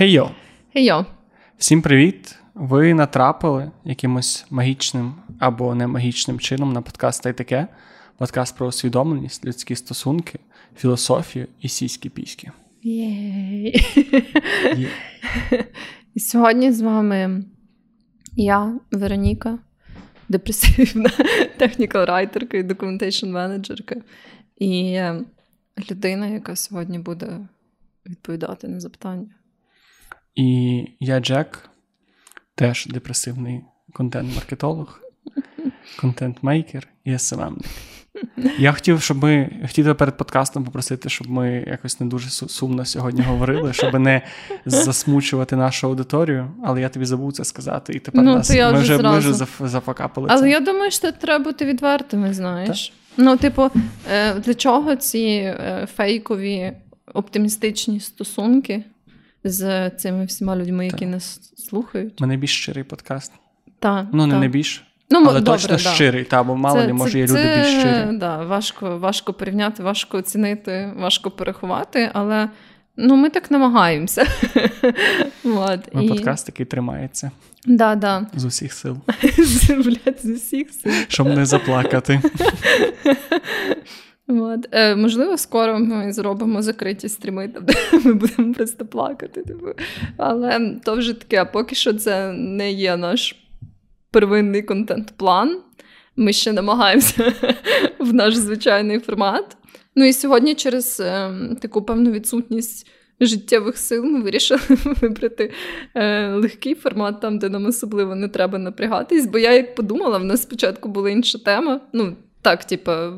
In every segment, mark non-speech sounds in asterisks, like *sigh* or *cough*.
Хей-йо! Хей-йо! Всім привіт! Ви натрапили якимось магічним або не магічним чином на подкаст та й таке. Подкаст про усвідомленість, людські стосунки, філософію і сіські піськи. Єй! І сьогодні з вами я, Вероніка, депресивна *laughs* технікал райтерка і документейшн менеджерка. І е, людина, яка сьогодні буде відповідати на запитання. І я Джек, теж депресивний контент-маркетолог, контент-мейкер і СММник. Я хотів, щоб ми хотів перед подкастом попросити, щоб ми якось не дуже сумно сьогодні говорили, щоб не засмучувати нашу аудиторію, але я тобі забув це сказати, і тепер ну, нас ми вже ми вже зафакапили. Але це. я думаю, що треба бути відвертими, знаєш. Так? Ну, типу, е, для чого ці е, фейкові оптимістичні стосунки з цими всіма людьми, які так. нас слухають? Ми найбільш щирий подкаст. Так. Ну, не найбільш. Ну, Але добре, точно да. щирий, та, бо мало не може є люди це, більш щирі. Да, важко важко порівняти, важко оцінити, важко порахувати, але ну, ми так намагаємося. *laughs* От, Ми і... подкаст який тримається. Да, да. З усіх сил. *laughs* Блядь, з усіх сил. Щоб не заплакати. *laughs* От. Е, Можливо, скоро ми зробимо закриті стріми, де *laughs* ми будемо просто плакати. Типу. Але то вже таке, поки що це не є наш первинний контент-план. Ми ще намагаємося *laughs* в наш звичайний формат. Ну і сьогодні, через е, таку певну відсутність життєвих сил, ми вирішили *laughs* вибрати е, легкий формат, там, де нам особливо не треба напрягатись. Бо я як подумала, в нас спочатку була інша тема. Ну, так, типа,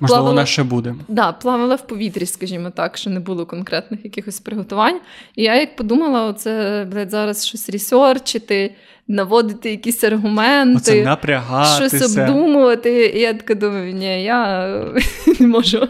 можливо, вона ще буде. Да, плавала в повітрі, скажімо так, що не було конкретних якихось приготувань. І я як подумала, оце блядь, зараз щось ресерчити, наводити якісь аргументи, Оце напрягатися. щось обдумувати. І я така думаю, ні, я *laughs* не можу.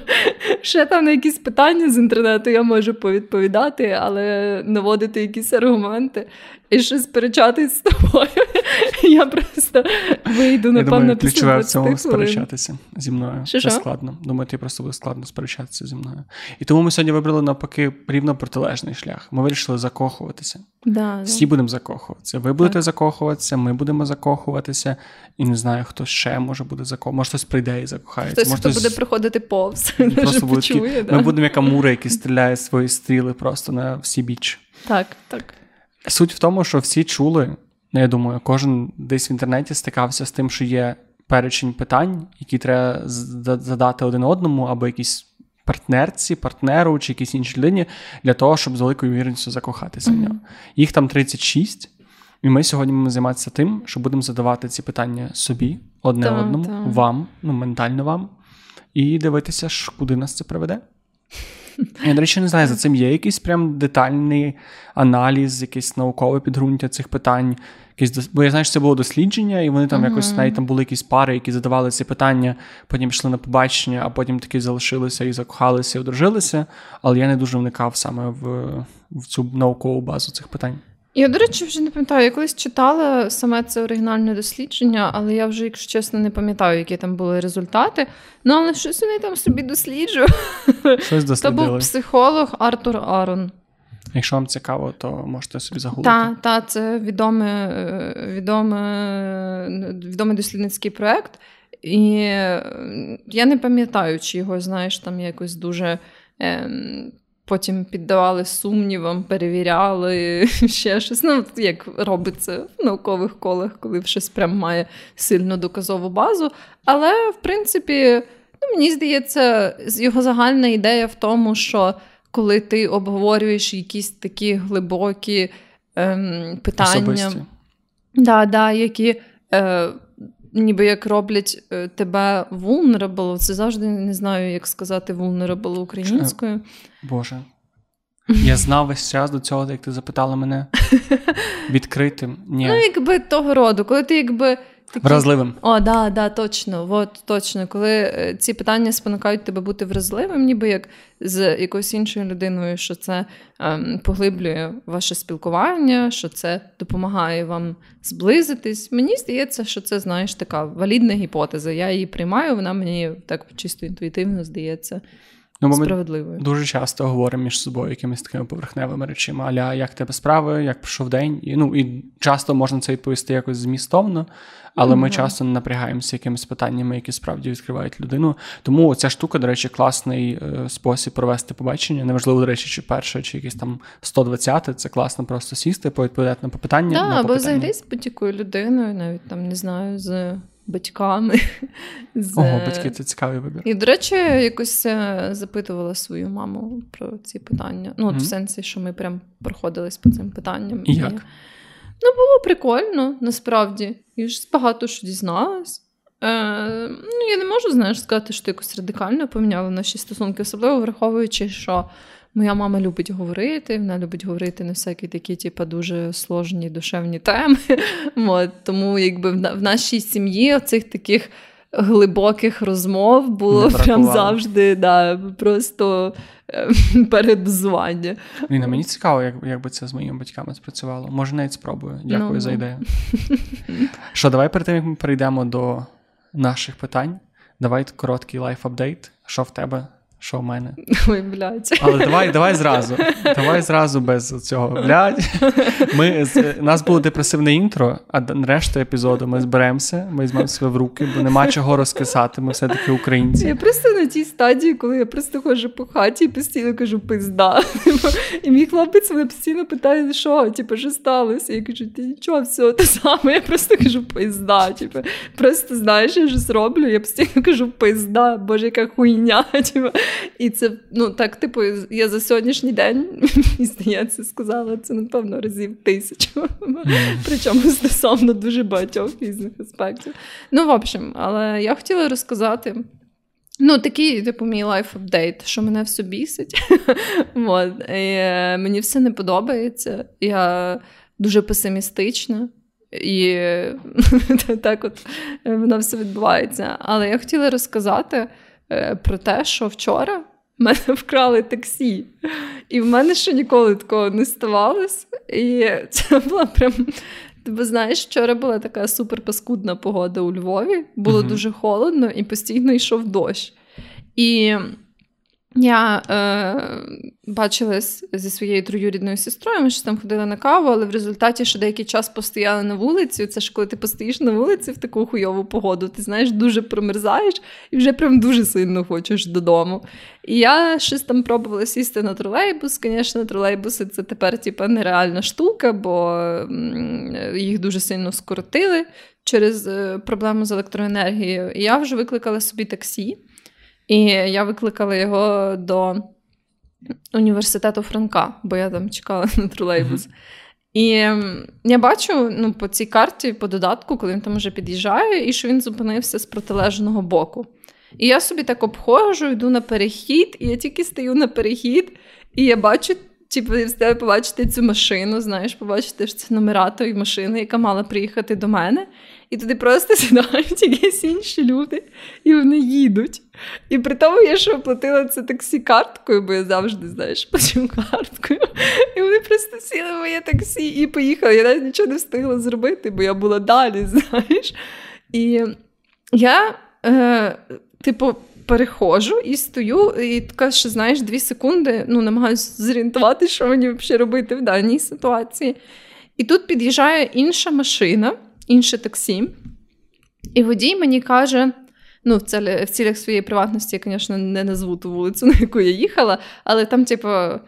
Ще там на якісь питання з інтернету я можу повідповідати, але наводити якісь аргументи і щось сперечатись з тобою. *laughs* Я просто вийду, напевно, після ключове в цьому сперечатися зі мною. Що, Це що? складно. Думаю, ти просто буде складно сперечатися зі мною. І тому ми сьогодні вибрали навпаки рівно протилежний шлях. Ми вирішили закохуватися. Да, Всі да. будемо закохуватися. Ви будете так. закохуватися, ми будемо закохуватися. І не знаю, хто ще може буде закохуватися. Може, хтось прийде і закохається. Хтось, може, хто буде проходити повз. *laughs* Просто буде почує, такі... да. Ми будемо як Амура, який стріляє свої стріли просто на всі біч. Так, так. Суть в тому, що всі чули, ну я думаю, кожен десь в інтернеті стикався з тим, що є перечень питань, які треба задати один одному, або якісь партнерці, партнеру чи якійсь іншій людині, для того, щоб з великою вірністю закохатися mm-hmm. в нього. Їх там 36, і ми сьогодні будемо займатися тим, що будемо задавати ці питання собі, одне та, одному, та. вам, ну ментально вам, і дивитися, куди нас це приведе. Я, до речі, не знаю, за цим є якийсь прям детальний аналіз, якесь наукове підґрунтя цих питань. Якісь, Бо я знаю, що це було дослідження, і вони там uh-huh. якось навіть там були якісь пари, які задавали ці питання, потім пішли на побачення, а потім таки залишилися і закохалися, і одружилися. Але я не дуже вникав саме в, в цю наукову базу цих питань. Я, до речі, вже не пам'ятаю. Я колись читала саме це оригінальне дослідження, але я вже, якщо чесно, не пам'ятаю, які там були результати. Ну, але щось вони там собі досліджували. Щось *laughs* дослідили. Це був психолог Артур Арон. Якщо вам цікаво, то можете собі загуглити. Так, та, це відомий, відомий, відомий дослідницький проєкт. І я не пам'ятаю, чи його, знаєш, там якось дуже. Ем, Потім піддавали сумнівам, перевіряли *laughs* ще щось. Ну, як робиться в наукових колах, коли щось прям має сильну доказову базу. Але, в принципі, ну, мені здається, його загальна ідея в тому, що коли ти обговорюєш якісь такі глибокі ем, питання, да, да, які е, ніби як роблять е, тебе vulnerable, це завжди не знаю, як сказати vulnerable українською. Боже. Я знав весь час до цього, як ти запитала мене *laughs* відкритим. Ні. Ну, якби того роду, коли ти якби. Такі... Вразливим. О, да, да, точно. От, точно. Коли ці питання спонукають тебе бути вразливим, ніби як з якоюсь іншою людиною, що це ем, поглиблює ваше спілкування, що це допомагає вам зблизитись. Мені здається, що це, знаєш, така валідна гіпотеза. Я її приймаю, вона мені так чисто інтуїтивно здається. Ну, бо справедливою. Ми дуже часто говоримо між собою якимись такими поверхневими речами, аля як тебе справи, як пройшов день. І ну і часто можна це відповісти якось змістовно, але mm-hmm. ми часто не напрягаємося якимись питаннями, які справді відкривають людину. Тому ця штука, до речі, класний е, спосіб провести побачення. Неважливо, до речі, чи перше, чи якийсь там 120 це класно просто сісти, повідповідати на попитання. Так, або взагалі з будь-якою людиною, навіть там не знаю, з батьками. *laughs* З... Ого, батьки це цікавий вибір. І, до речі, якось е, запитувала свою маму про ці питання. Ну, mm-hmm. в сенсі, що ми прям проходились по цим питанням. І як? Ну, було прикольно, насправді. Я ж багато що дізналась. Е, Ну, Я не можу, знаєш, сказати, що якось радикально поміняла наші стосунки, особливо враховуючи, що Моя мама любить говорити, вона любить говорити на всякі такі, типу, дуже сложні душевні теми. *laughs* От, Тому якби в нашій сім'ї оцих таких глибоких розмов було прям завжди да, просто е, *laughs* передозування. Ліна, мені цікаво, як як би це з моїми батьками спрацювало. Може, навіть спробую. Дякую ну, за ідею. *laughs* Що, давай перед тим, як ми перейдемо до наших питань. Давай короткий life update. Що в тебе що в мене? *laughs* Ой, блядь. Але давай давай зразу. Давай зразу без цього. Блядь. Ми, У нас було депресивне інтро, а решту епізоду ми зберемося, ми візьмемо себе в руки, бо нема чого розкисати, ми все-таки українці. Я просто на тій стадії, коли я просто ходжу по хаті і постійно кажу пизда. І мій хлопець мене постійно питає, що, типу, що сталося? Я кажу, ти нічого, все те саме. Я просто кажу пизда. Типу, просто знаєш, я щось роблю, я постійно кажу пизда, боже, яка хуйня. Типу. І це, ну так, типу, я за сьогоднішній день, *laughs* мені здається, сказала це, напевно, разів тисячу. Причому стосовно дуже багатьох різних аспектів. Ну, в общем, але я хотіла розказати. Ну, такий, типу, мій life update, що мене все бісить. *laughs* От. І, е, Мені все не подобається. Я дуже песимістична. І *laughs* так от воно все відбувається. Але я хотіла розказати Е, про те, що вчора мене *laughs* вкрали таксі. І в мене ще ніколи такого не ставалось. І це була прям. Ти знаєш, вчора була така суперпаскудна погода у Львові, було uh дуже холодно і постійно йшов дощ. І я е, бачилась зі своєю троюрідною сестрою, ми ж там ходили на каву, але в результаті ще деякий час постояли на вулиці. Це ж коли ти постоїш на вулиці в таку хуйову погоду, ти знаєш, дуже промерзаєш і вже прям дуже сильно хочеш додому. І я щось там пробувала сісти на тролейбус. Звісно, тролейбуси це тепер типу, нереальна штука, бо їх дуже сильно скоротили через е, проблему з електроенергією. І я вже викликала собі таксі. І я викликала його до університету Франка, бо я там чекала *laughs* на тролейбус. І я бачу ну, по цій карті, по додатку, коли він там вже під'їжджає, і що він зупинився з протилежного боку. І я собі так обходжу, йду на перехід, і я тільки стою на перехід, і я бачу, типу, побачити цю машину, знаєш, побачити що це номера тої машини, яка мала приїхати до мене. І туди просто *laughs* сідають якісь інші люди, і вони їдуть. І при тому я ще оплатила це таксі карткою, бо я завжди, знаєш, *laughs* плачу карткою. І вони просто сіли в моє таксі і поїхали. Я навіть нічого не встигла зробити, бо я була далі, *laughs* знаєш. І я, е, типу, перехожу і стою, і така, що, знаєш, дві секунди ну, намагаюся зорієнтувати, що мені взагалі робити в даній ситуації. І тут під'їжджає інша машина інше таксі. І водій мені каже: ну, в, целі, в цілях своєї приватності, я, звісно, не назву ту вулицю, *laughs* на яку я їхала, але там, типу, е,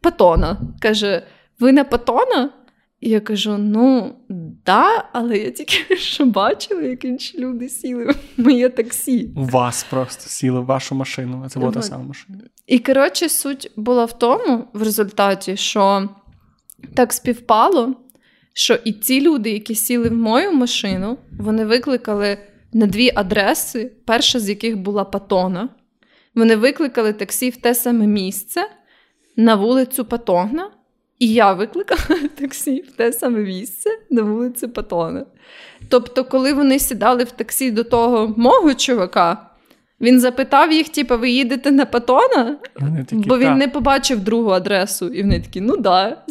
Патона. Каже: ви не Патона? І я кажу: ну, да, але я тільки *laughs* що бачила, як інші люди сіли в моє таксі. У вас просто сіли в вашу машину, це була та сама машина. І коротше, суть була в тому, в результаті, що так співпало, що і ці люди, які сіли в мою машину, вони викликали на дві адреси, перша з яких була Патона. Вони викликали таксі в те саме місце на вулицю Патона. І я викликала *laughs* таксі в те саме місце на вулицю Патона. Тобто, коли вони сідали в таксі до того мого чувака, він запитав їх: типу, ви їдете на Патона? Такі, Бо він та. не побачив другу адресу. І вони такі, ну да.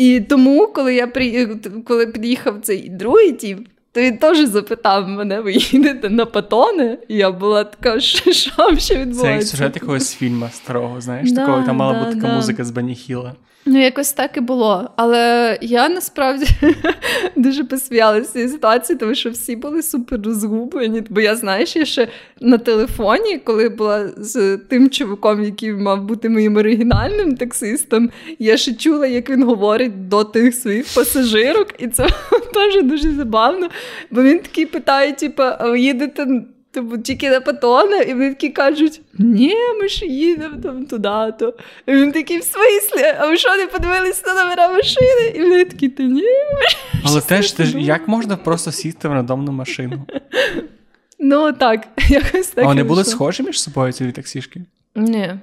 І тому, коли я при... коли під'їхав цей другий тіп, то він теж запитав мене, ви їдете на патони? І я була така, що що відбувається? Це як сюжет якогось фільму старого, знаєш, Да, такого там мала да, бути така да. музика з Бенні Хіла. Ну, якось так і було. Але я насправді *laughs* дуже посміялася цієї ситуації, тому що всі були супер розгублені. Бо я, знаєш, я ще на телефоні, коли була з тим чуваком, який мав бути моїм оригінальним таксистом, я ще чула, як він говорить до тих своїх пасажирок, і це *laughs* теж дуже забавно. Бо він такий питає: типу, їдете. Типу, тільки на патони, і вони такі кажуть: ні, ми ж їдемо там туди-то. І він такий, в смислі, а ви що не подивилися на номера машини? І вони такі, та ні. ми Але теж ти ж як можна просто сісти в рандомну машину? *laughs* Ну так, *laughs* якось так. А вони були схожі між собою, ці таксішки? Ні.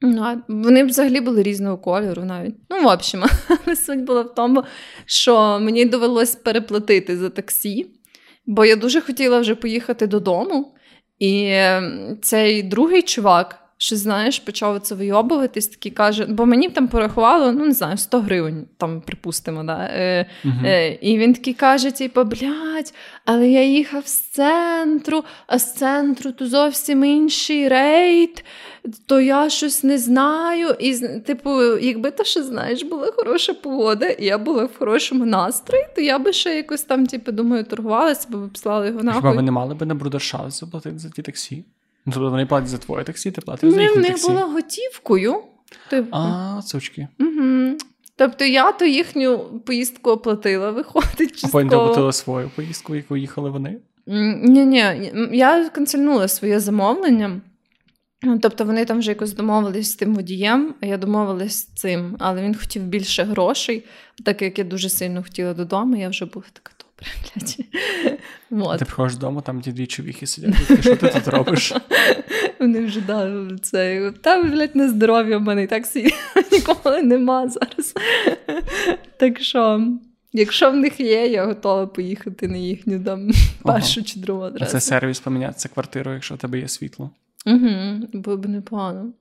Ну, вони взагалі були різного кольору навіть. Ну, в общем, *laughs* але суть була в тому, що мені довелось переплатити за таксі, бо я дуже хотіла вже поїхати додому. І ем, цей другий чувак, що знаєш, почав це вийобуватись, такий каже, бо мені там порахувало, ну не знаю, 100 гривень, там, припустимо, да. Е, Мгм. Е, і він такий каже: типу, блядь, але я їхав з центру, а з центру то зовсім інший рейд, то я щось не знаю. І, типу, якби то ще знаєш, була хороша погода, і я була в хорошому настрої, то я би ще якось там, типу, думаю, торгувалася, бо послали його Хіба ви не мали би на Брудершаус заплатити за ті таксі? Ну, тобто вони платять за твоє таксі, ти платиш за Ні, в їхнє них таксі. була готівкою. Типу. А, сучки. Угу. Тобто я то їхню поїздку оплатила, виходить, А потім частково. доплатили свою поїздку, яку їхали вони. Ні, ні, я канцельнула своє замовлення. Ну, Тобто вони там вже якось домовились з тим водієм, а я домовилась з цим, але він хотів більше грошей, так як я дуже сильно хотіла додому, я вже була така добре, блядь. Ти приходиш додому, там ті дві човіхи сидять. Що ти тут робиш? *laughs* Вони вже дали це. Та, блядь, на здоров'я в мене і так сі *laughs* ніколи нема зараз. Так що, якщо в них є, я готова поїхати на їхню там першу чи другу адресу. це сервіс помінятися квартирою, якщо у тебе є світло. Угу, було б непогано.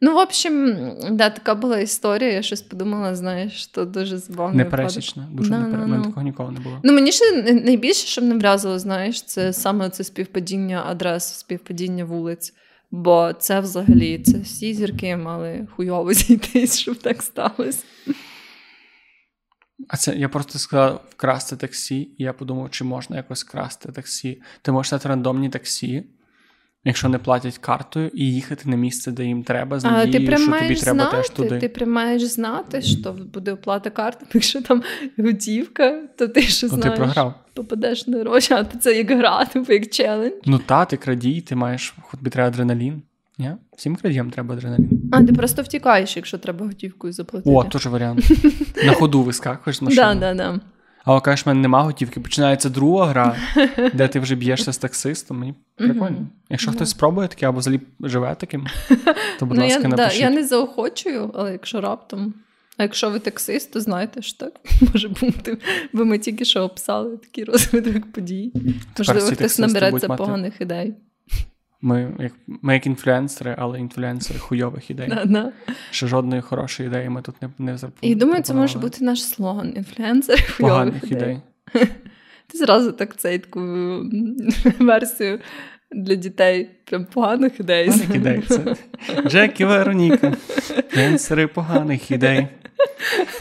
Ну, в общем, да, така була історія. Я щось подумала, знаєш, то дуже забавно. Непересічна, дуже Да, непересічна. ну, ну. такого ніколи не було. Ну, мені ще найбільше, що мене вразило, знаєш, це саме це співпадіння адрес, співпадіння вулиць. Бо це взагалі це всі зірки мали хуйово *laughs* зійтись, щоб так сталося. А це я просто сказав вкрасти таксі, і я подумав, чи можна якось красти таксі. Ти можеш стати рандомні таксі, якщо не платять картою, і їхати на місце, де їм треба, з А ти що тобі треба знати, теж туди. ти прям маєш знати, що буде оплата карти, *laughs* якщо там готівка, то ти що Ну, ти програв. попадеш на гроші, а то це як гра, *laughs* типу, як челендж. Ну та, ти крадій, ти маєш, хоч тобі треба адреналін. Ні? Всім крадіям треба адреналін. А ти просто втікаєш, якщо треба готівкою заплатити. О, теж варіант. *laughs* На ходу вискакуєш з машини. да, да, да. А кажеш, в мене нема готівки. Починається друга гра, *laughs* де ти вже б'єшся з таксистом. Мені прикольно. Якщо хтось спробує таке або взагалі живе таким, *laughs* то, будь ну, ласка, я, да, напишіть. я не заохочую, але якщо раптом. А якщо ви таксист, то знаєте, що так *laughs* може бути. Бо ми тільки що описали такий розвиток подій. Можливо, хтось набереться поганих ідей. Ми як, ми як інфлюенсери, але інфлюенсери хуйових ідей. Да, да. Ще жодної хорошої ідеї ми тут не, не запропонували. І думаю, це може бути наш слоган інфлюенсер поганих хуйових ідей. ідей. *laughs* Ти зразу так цей таку *laughs* версію для дітей прям поганих ідей. Поганих ідей. Це Джек і Вероніка. Інфлюенсери поганих ідей.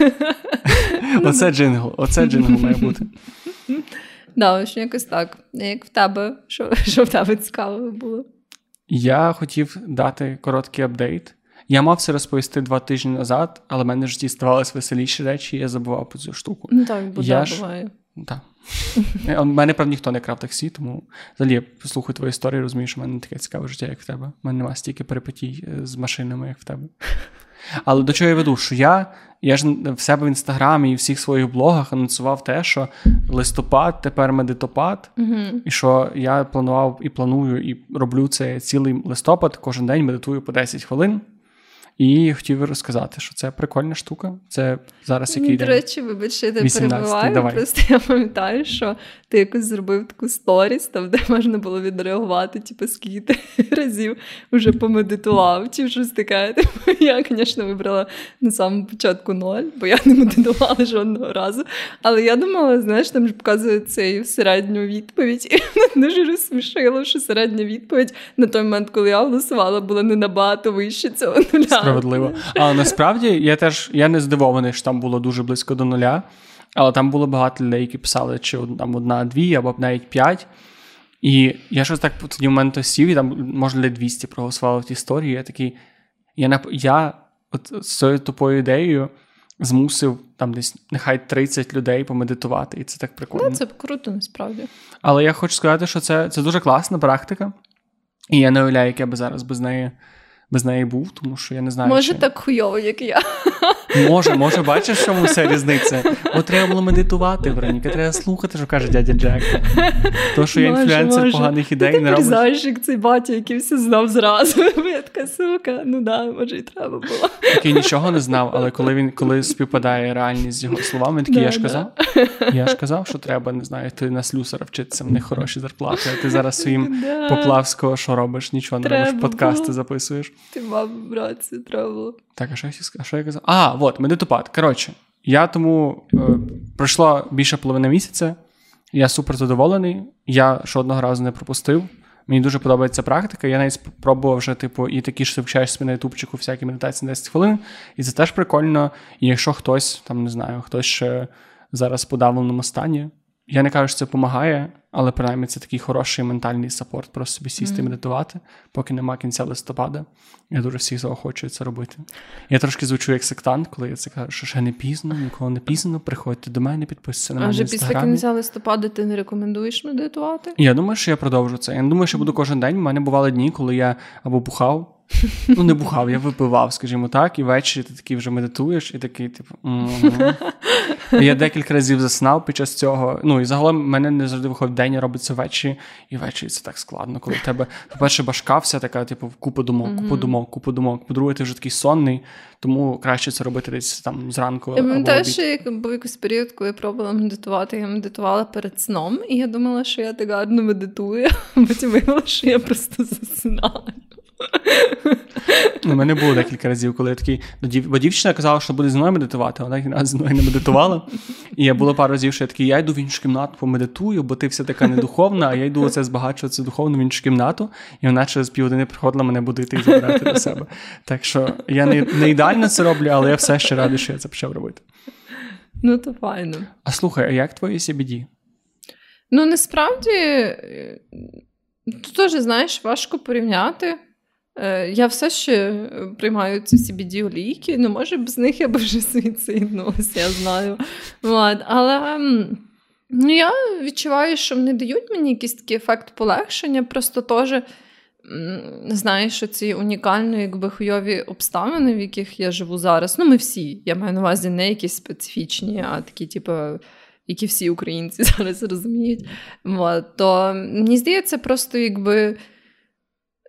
*laughs* Оце джингл, оце джингл має бути. Да, ось якось так. Як в тебе, що, *laughs* що в тебе цікаво було? Я хотів дати короткий update. Я мав це розповісти два тижні назад, але в мене в житті ставалися веселіші речі, і я забував про цю штуку. Ну так, бо Я ж- буває. Так. У мене, правда, ніхто не крав таксі, тому взагалі я послухаю твою історію, розумію, що в мене не таке цікаве життя, як в тебе. У мене немає стільки перипетій е, з машинами, як в тебе. Але до чого я веду? Що я, я ж в себе в інстаграмі і в всіх своїх блогах анонсував те, що листопад тепер медитопад, Угу. і що я планував і планую, і роблю це цілий листопад, кожен день медитую по 10 хвилин. І хотів розказати, що це прикольна штука. Це зараз який До речі, вибач, я 18-й, давай. Просто я пам'ятаю, що ти якось зробив таку сторіс, там, де можна було відреагувати, типу, скільки ти *laughs* разів вже помедитував, чи щось таке. *laughs* Типу, я, звісно, вибрала на самому початку ноль, бо я не медитувала жодного разу. Але я думала, знаєш, там ж показують цей середню відповідь, і мене дуже розсмішило, що середня відповідь на той момент, коли я голосувала, була не набагато вище цього нуля. Справедливо. Але насправді я теж я не здивований, що там було дуже близько до нуля. Але там було багато людей, які писали, чи там одна-дві, або навіть п'ять. І я щось так в тоді момент сів, і там, може, людей 200 проголосувало в тій історії. Я такий. Я, я от з цією тупою ідеєю змусив там десь нехай 30 людей помедитувати, і це так прикольно. Ну, це круто, насправді. Але я хочу сказати, що це, це дуже класна практика. І я не уявляю, як я би зараз без неї, без неї був, тому що я не знаю. Може, чи... так хуйово, як я. Може, може, бачиш, в чому вся різниця? От треба було медитувати, Вероніка, треба слухати, що каже дядя Джек. То, що я інфлюенсер поганих ідей, не робиш. знаєш, як цей батя, який все знав зразу. *laughs* Я така сука, ну да, може, і треба було. Який нічого не знав, але коли він коли співпадає реальність з його словами, він такий, Да, я ж да. казав, я ж казав, що треба, не знаю, ти на слюсара вчитися, в них хороші зарплати, а ти зараз своїм *laughs* Да. Поплавського, що робиш, нічого не робиш, подкасти записуєш. Ти мав братці, треба було. Так, а що я, сказати? А що я казав? А, от, медитупад. Коротше, я тому е, пройшло більше половини місяця. Я супер задоволений. Я жодного разу не пропустив. Мені дуже подобається практика. Я навіть спробував вже, типу, і такі ж ти вчаєш на ютубчику всякі медитації на 10 хвилин. І це теж прикольно. І якщо хтось, там не знаю, хтось ще зараз в подавленому стані. Я не кажу, що це допомагає, але принаймні це такий хороший ментальний сапорт, просто собі сісти і медитувати, поки нема кінця листопада. Я дуже всіх заохочую це робити. Я трошки звучу як сектант, коли я це кажу, що ще не пізно, ніколи не пізно. Приходьте до мене, підписуйтесь на А вже після кінця листопада ти не рекомендуєш медитувати? Я думаю, що я продовжу це. Я не думаю, що буду кожен день. У мене бували дні, коли я або бухав. Ну, не бухав, я випивав, скажімо так, і ввечері ти такий вже медитуєш, і такий, типу. І Я декілька разів заснав під час цього. Ну і загалом мене не завжди виходить день, я робиться ввечері, і ввечері це так складно, коли в тебе, по-перше, башка вся така, типу, купа думок, купа думок, купа думок. По-друге, ти вже такий сонний, тому краще це робити десь там зранку. Я пам'ятаю, що як був якийсь період, коли я пробувала медитувати, я медитувала перед сном, і я думала, що я так гарно медитую, а потім виявилося, що я просто засинаю. У мене було декілька разів, коли я такий. ну, Бо дівчина казала, що буде зі мною медитувати, а вона зі мною не медитувала. І я було пару разів, що я такий, я йду в іншу кімнату, помедитую, бо ти вся така недуховна, а я йду оце збагачуватися духовно в іншу кімнату, і вона через півгодини приходила мене будити і забирати до себе. Так що я не, не ідеально це роблю, але я все ще радий, що я це почав робити. Ну, то файно. А слухай, а як твої CBD? Ну, насправді, е, тут теж, знаєш, важко порівняти. Е, Я все ще приймаю ці CBD олійки, ну, може, без них я б вже суїциднулася, я знаю. От. Але ну, я відчуваю, що вони дають мені якийсь такий ефект полегшення, просто теж. Знаєш, ці унікальні, якби хуйові обставини, в яких я живу зараз. Ну, ми всі. Я маю на увазі не якісь специфічні, а такі, типу, які всі українці *laughs* зараз розуміють. То мені здається, просто якби.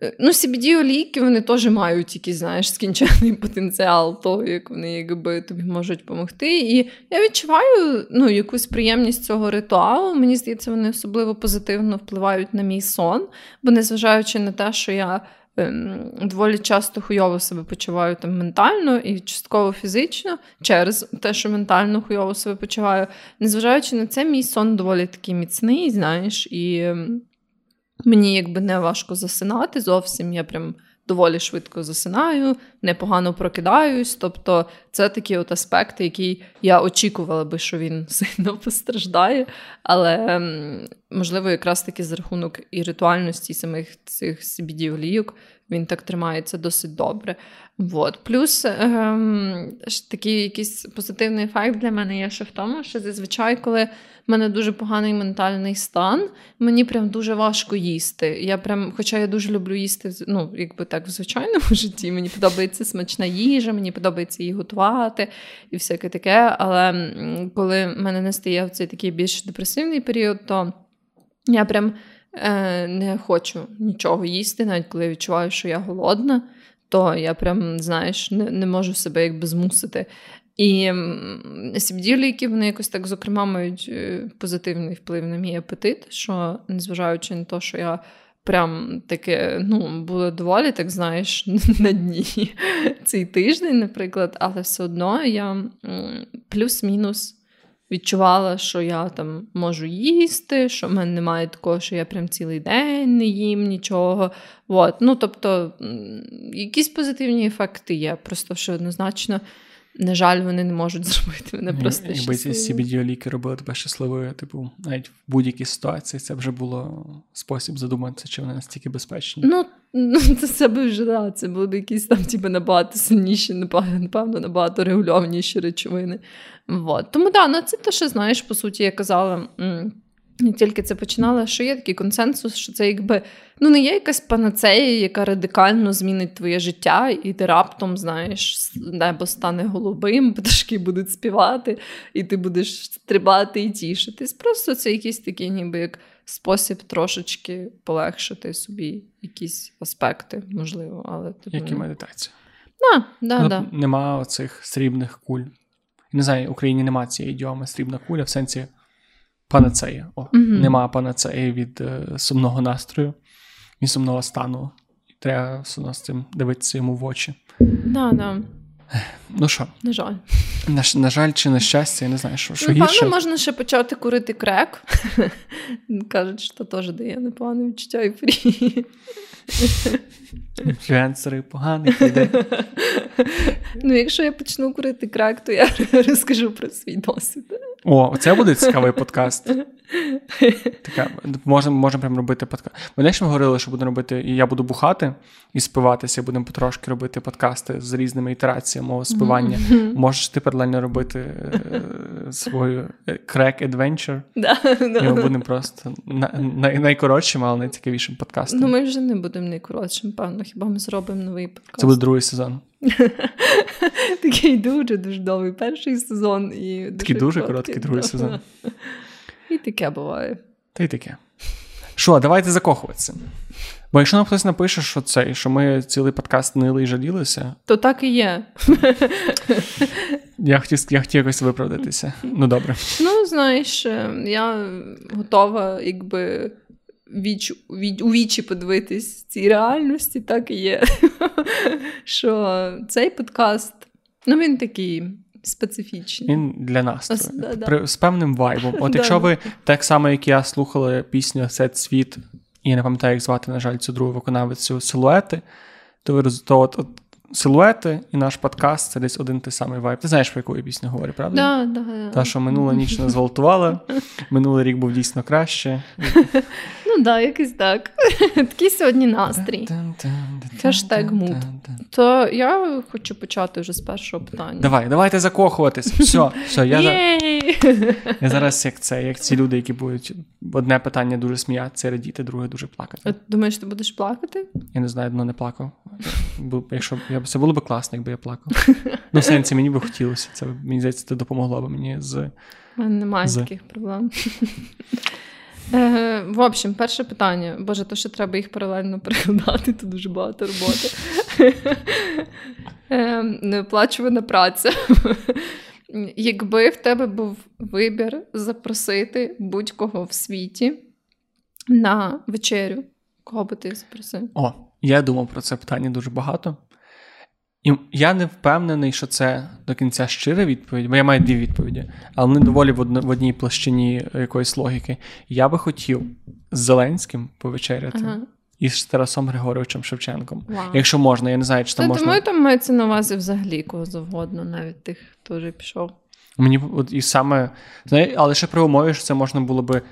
Е, Ну, cbd олійки вони теж мають якийсь, знаєш, скінчений *laughs* потенціал того, як вони якби тобі можуть допомогти. І я відчуваю ну, якусь приємність цього ритуалу. Мені здається, вони особливо позитивно впливають на мій сон, бо незважаючи на те, що я ем, доволі часто хуйово себе почуваю там ментально і частково фізично, через те, що ментально хуйово себе почуваю. Незважаючи на це, мій сон доволі такий міцний, знаєш, і ем, мені якби не важко засинати зовсім. Я прям доволі швидко засинаю, непогано прокидаюсь. Тобто, це такі от аспекти, які я очікувала би, що він *laughs* сильно постраждає. Але можливо, якраз таки за рахунок і ритуальності самих цих cbd олійок він так тримається досить добре. Вот. Плюс ем, такий якийсь позитивний ефект для мене є ще в тому, що зазвичай, коли в мене дуже поганий ментальний стан, мені прям дуже важко їсти. Я прям, Хоча я дуже люблю їсти ну, якби так в звичайному *laughs* житті. Мені подобається смачна їжа, мені подобається її готувати і всяке таке. Але коли в мене не стає в цей такий більш депресивний період, то я прям е, не хочу нічого їсти, навіть коли я відчуваю, що я голодна. то я прям, знаєш, не, не можу себе якби змусити. І CBD-ліки, вони якось так, зокрема, мають е, позитивний вплив на мій апетит, що незважаючи на те, що я прям таке ну, було доволі, так знаєш, *laughs* на дні *laughs* цей тиждень, наприклад, але все одно я плюс-мінус відчувала, що я там можу їсти, що в мене немає такого, що я прям цілий день не їм нічого. От. Ну, Тобто, якісь позитивні ефекти є, просто що однозначно. На жаль, вони не можуть *laughs* зробити мене просто Якби ці CBD-ліки робили тебе щасливою, типу, навіть в будь-якій ситуації це вже було спосіб задуматися, чи вони настільки безпечні. Ну, ну *laughs* це себе вже да, це були якісь там типу, набагато сильніші, напевно, набагато регульованіші речовини. Вот. Тому да, ну це те, що знаєш, по суті, я казала. Не тільки це починала, що є такий консенсус, що це якби ну не є якась панацея, яка радикально змінить твоє життя, і ти раптом знаєш, небо стане голубим, *laughs* пташки будуть співати, і ти будеш стрибати і тішитись. Просто це якийсь такий, ніби як спосіб трошечки полегшити собі якісь аспекти, можливо. але типу, Як і медитація. Да, да, ну, да. Нема оцих срібних куль. Не знаю, в Україні немає цієї ідіоми срібна куля в сенсі панацея. О, mm Нема панацеї від е, сумного настрою і сумного стану. Треба все одно з цим дивитися йому в очі. Да, да. Ну що? На жаль. На, на жаль, чи на щастя, я не знаю, що що Напевно, гірше. можна ще почати курити крек. *laughs* Кажуть, що теж дає непогане відчуття і фрі. Інфлюенсери поганих людей. Ну, якщо я почну курити крек, то я *laughs* розкажу про свій досвід. О, це буде цікавий подкаст. Така, Можемо можем прям робити подкаст. Ми ж говорили, що будемо робити, і я буду бухати і спиватися, будемо потрошки робити подкасти з різними ітераціями мого спивання. Mm-hmm. Можеш ти паралельно робити е, свою крек adventure. І ми будемо просто най- найкоротшим, але найцікавішим подкастом. Ну, ми вже не будемо найкоротшим, певно. Хіба ми зробимо новий подкаст? Це буде другий сезон. *laughs* Такий дуже дуже довгий перший сезон і такий дуже короткий другий *laughs* сезон. І таке буває. Та й таке. Що, давайте закохуватися. Бо якщо нам хтось напише, що це, що ми цілий подкаст нили і жалілися, то так і є. *laughs* Я хотів я хотів якось виправдатися. Ну добре. Ну, знаєш, я готова, якби віч, віч, у вічі подивитись цій реальності, так і є. *laughs* Що цей подкаст, ну він такий специфічний. Він для нас Ос, да, да. з певним вайбом. От якщо ви так само, як я слухали пісню Сет світ, і я не пам'ятаю, як звати, на жаль, цю другу виконавицю силуети, то ви то от, от силуети і наш подкаст це десь один той самий вайб. Ти знаєш, про яку я пісню говорю, правда? Да, да, да. Та, що минула ніч не зґвалтувала, *laughs* минулий рік був дійсно краще. Ну так, да, якось так. Такий сьогодні настрій. Хештег муд. То я хочу почати вже з першого питання. Давай, давайте закохуватись. Все, все, я я зараз як це, як ці люди, які будуть одне питання дуже сміятися, радіти, друге дуже плакати. Думаєш, ти будеш плакати? Я не знаю, давно не плакав. Якщо я це було б класно, якби я плакав. Ну, в сенсі, мені би хотілося. Це мені здається, це допомогло б мені з. Немає з... таких проблем. Е, В общем, перше питання. Боже, то що треба їх паралельно перекладати, то дуже багато роботи. Е, Неоплачувана праця. Якби в тебе був вибір запросити будь-кого в світі на вечерю, кого би ти запросив? О, я думав про це питання дуже багато. І я не впевнений, що це до кінця щира відповідь, бо я маю дві відповіді, але вони доволі в, одній площині якоїсь логіки. Я би хотів з Зеленським повечеряти ага. і з Тарасом Григоровичем Шевченком. Wow. Якщо можна, я не знаю, чи там можна. Думаю, там мається на увазі взагалі кого завгодно, навіть тих, хто вже пішов. Мені от і саме знає, але ще при умові, що це можна було би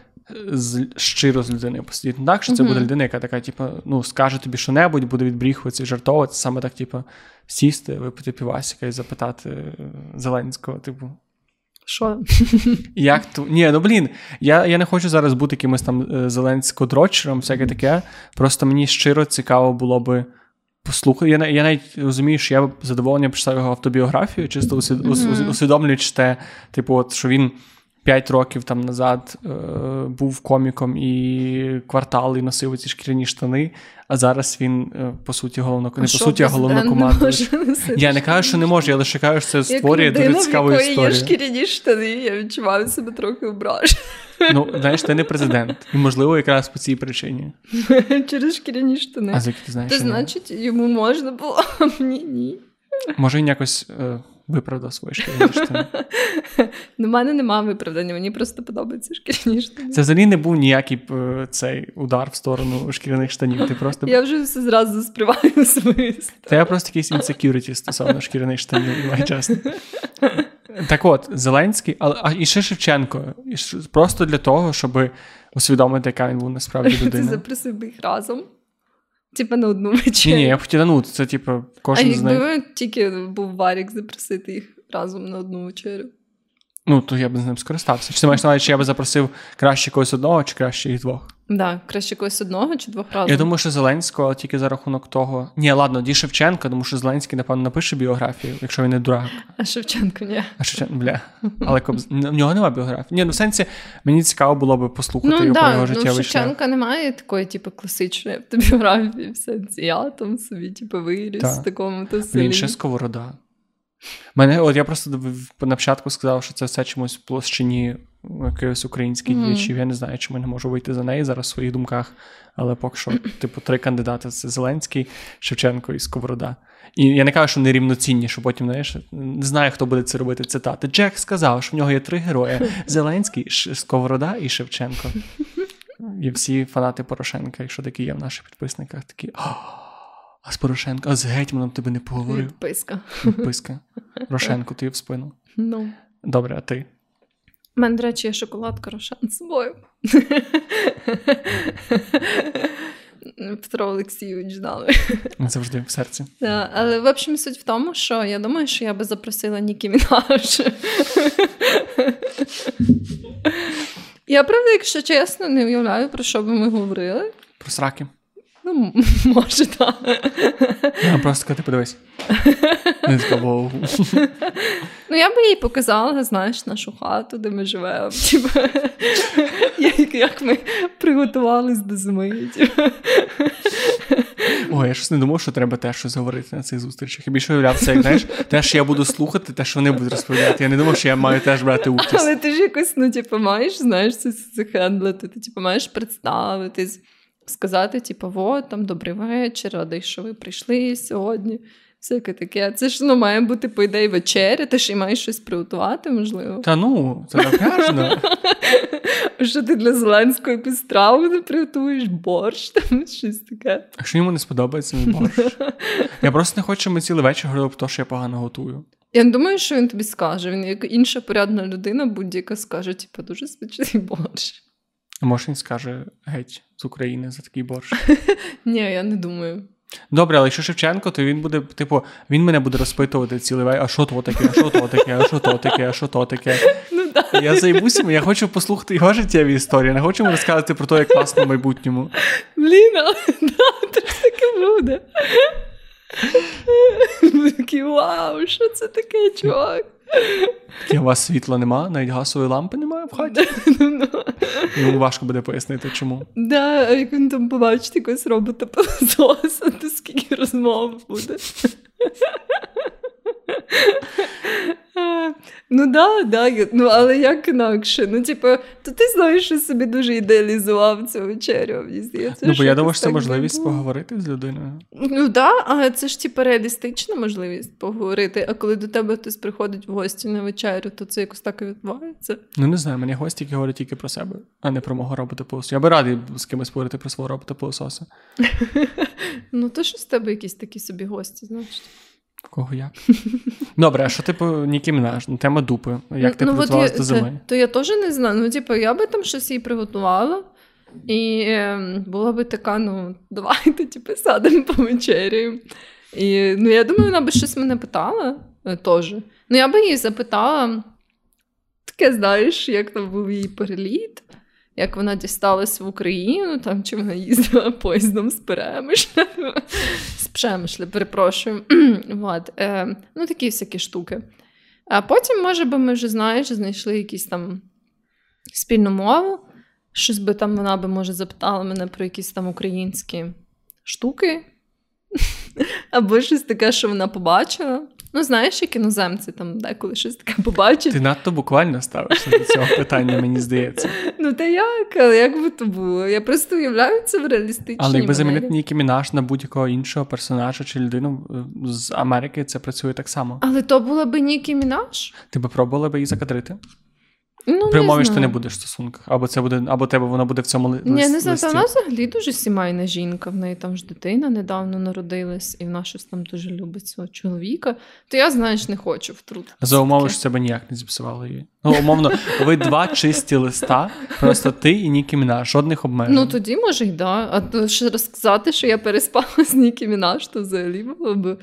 з, щиро з людиною посидіти. Не так, що це mm-hmm. буде людина, яка така, типу, ну, скаже тобі що-небудь, буде відбріхуватися, жартовувати, саме так, типу, сісти, випити півасика і запитати е, Зеленського, типу. Що? Як то? Ні, ну блін, я я не хочу зараз бути якимось там е, зеленсько-дрочером, всяке таке. Просто мені щиро цікаво було би послухати. Я я навіть розумію, що я б задоволення прочитав його автобіографію, чисто усвідомлюючи те, типу, от, що він 5 років там назад е, був коміком і квартал, і носив ці шкіряні штани, а зараз він, е, по суті, головно, не по суті, а головнокомандуючий. Я не кажу, що не може, я лише кажу, що це створює Як людина, дуже цікаву історію. є шкіряні штани, я відчуваю себе трохи ображено. Ну, знаєш, ти не президент. І, можливо, якраз по цій причині. *laughs* Через шкіряні штани. А звідки ти знаєш? То значить, йому можна було, *laughs* а мені ні. Може, він якось е, виправдав свої шкіряні штани. Ну, в мене немає виправдання, мені просто подобаються шкіряні штани. Це взагалі не був ніякий е, цей удар в сторону шкіряних штанів. Ти просто Я вже все зразу сприймаю особисто. Та я просто якийсь інсекюріті стосовно шкіряних штанів, чесно. Так от, Зеленський, але а і ще Шевченко. І просто для того, щоб усвідомити, яка він був насправді *laughs* Ти запросив би їх разом. Типа на одну Ні, вечерю. ні, я б хотіла, ну, це типу, а кожен з якби них. ви тільки був Варік запросити їх разом на одну вечерю. Ну, то я б з ним скористався. Чи ти маєш на увазі, чи я би запросив краще когось одного, чи краще їх двох? Да, краще когось одного чи двох разом. Я думаю, що Зеленського тільки за рахунок того. Ні, ладно, Ді Шевченка, тому що Зеленський, напевно, напише біографію, якщо він не дурак. А Шевченко ні. А Шевченко, бля. Але Кобз... в нього немає біографії. Ні, ну в сенсі, мені цікаво було би послухати Ну його про да, його ну, життєвий шлях. Шевченка немає такої, типу, класичної автобіографії. В сенсі я там собі, типу, виріс в такому то селі. Він ще сковорода. Мене, от я просто на початку сказав, що це все чомусь в площині якихось українських Мгм. діячів. Я не знаю, чому я не можу вийти за неї зараз в своїх думках. Але поки що, *clears throat* типу, три кандидати: це Зеленський, Шевченко і Сковорода. І я не кажу, що вони рівноцінні, що потім, знаєш, не знаю, хто буде це робити. Цитати. Джек сказав, що в нього є три герої: *laughs* Зеленський, Ш- Сковорода і Шевченко. І всі фанати Порошенка, якщо такі є в наших підписниках, такі. «А, А з Порошенко, а з гетьманом тебе не поговорив. Відписка. Писка. *laughs* Рошенку, ти в спину. Ну. Добре, а ти? У мене, до речі, є шоколадка Рошен з собою. *laughs* Петро Олексійович дали. Завжди в серці. Да, але в общем суть в тому, що я думаю, що я би запросила Нікі Мінаш. Я правда, якщо чесно, не уявляю, про що би ми говорили. Про сраки. Ну, *laughs* може, так. Я просто коли ти подивись. Не вау. Ну, я би їй показала, знаєш, нашу хату, де ми живемо. Типу, як, як ми приготувались до зими. Типу. Ой, я щось не думав, що треба теж щось говорити на цих зустрічах. Я більше уявляв це, як знаєш, те, що я буду слухати, те, що вони будуть розповідати. Я не думав, що я маю теж брати участь. Але ти ж якось, ну, типу, маєш, знаєш, це захендлити, ти типу, маєш представитись, сказати, типу, от там добрий вечір, радий, що ви прийшли сьогодні. Всяке таке. Це ж ну, має бути, по ідеї, вечеря, ти ж і маєш щось приготувати, можливо. Та ну, це напряжно. *laughs* Що ти для Зеленського якусь страву не приготуєш, борщ, там щось таке. Якщо йому не сподобається, не борщ. Я просто не хочу, щоб ми цілий вечір говорили про те, що я погано готую. Я не думаю, що він тобі скаже. Він як інша порядна людина, будь-яка скаже, типу, дуже смачний борщ. А може він скаже геть з України за такий борщ. *laughs* Ні, я не думаю. Добре, але якщо Шевченко, то він буде, типу, він мене буде розпитувати цілий а що то таке, а що то таке, а що то таке, а що то таке. *laughs* Ну да. Я займуся, я хочу послухати його життєві історії, не хочу йому розказати про те, як класно в майбутньому. Блін, але да, ж таке буде. Такі, вау, що це таке, чувак? Таке, у вас світла нема, навіть газової лампи немає в хаті. Йому важко буде пояснити, чому. Да, як він там побачить якогось робота пилососа, то скільки розмов буде. Ну да, да, ну але як інакше? Ну, типу, то ти знаєш, що собі дуже ідеалізував цю вечерю. Мені здається, Ну, бо я думаю, що це можливість було. поговорити з людиною. Ну да, але це ж типу реалістична можливість поговорити. А коли до тебе хтось приходить в гості на вечерю, то це якось так і відбувається. Ну не знаю, мені гості які говорять тільки про себе, а не про мого робота пилососа. Я би радий з кимось поговорити про свого робота пилососа. *laughs* Ну, то що з тебе якісь такі собі гості, значить. Кого як? *laughs* Добре, а що типу Нікі Мінаж? Ну, тема дупи. Як ти ну, от я- до зими? То я теж не знаю. Ну, типу, я би там щось їй приготувала. І ем, була би така, ну, давайте, типу, садимо *laughs* по вечері. І ну, я думаю, вона би щось мене питала е, теж. Ну, я би її запитала, таке, знаєш, як там був її переліт, як вона дісталась в Україну, там чи вона їздила *laughs* поїздом з Перемишля. З Пшемишля, перепрошую. *clears throat* вот. е, ну, такі всякі штуки. А потім, може би, ми вже знаєш, знайшли якісь там спільну мову. Щось би там вона би, може, запитала мене про якісь там українські штуки. *laughs* Або щось таке, що вона побачила. Ну, знаєш, як іноземці там деколи щось таке побачать. Ти надто буквально ставишся до цього питання, мені здається. Ну, та як? Але як би то було? Я просто уявляю це в реалістичній Але якби замінити. Нікі Мінаш на будь-якого іншого персонажа чи людину е, з Америки, це працює так само. Але то була би Нікі Мінаш? Ти би пробувала би її закадрити? Ну, При умові, що ти не будеш в стосунках. Або це буде, або тебе воно буде в цьому ли- Ні, не знаю, вона взагалі дуже сімейна жінка. В неї там ж дитина недавно народилась, і вона щось там дуже любить свого чоловіка. То я, знаєш, не хочу втрутитися. За умови, що це би ніяк не зіпсувало її. Ну, умовно, ви два чисті листа, просто ти і Нікі Мінаш, жодних обмежень. Ну тоді може й да. А то ще розказати, що я переспала з Нікі Мінаш, то взагалі було б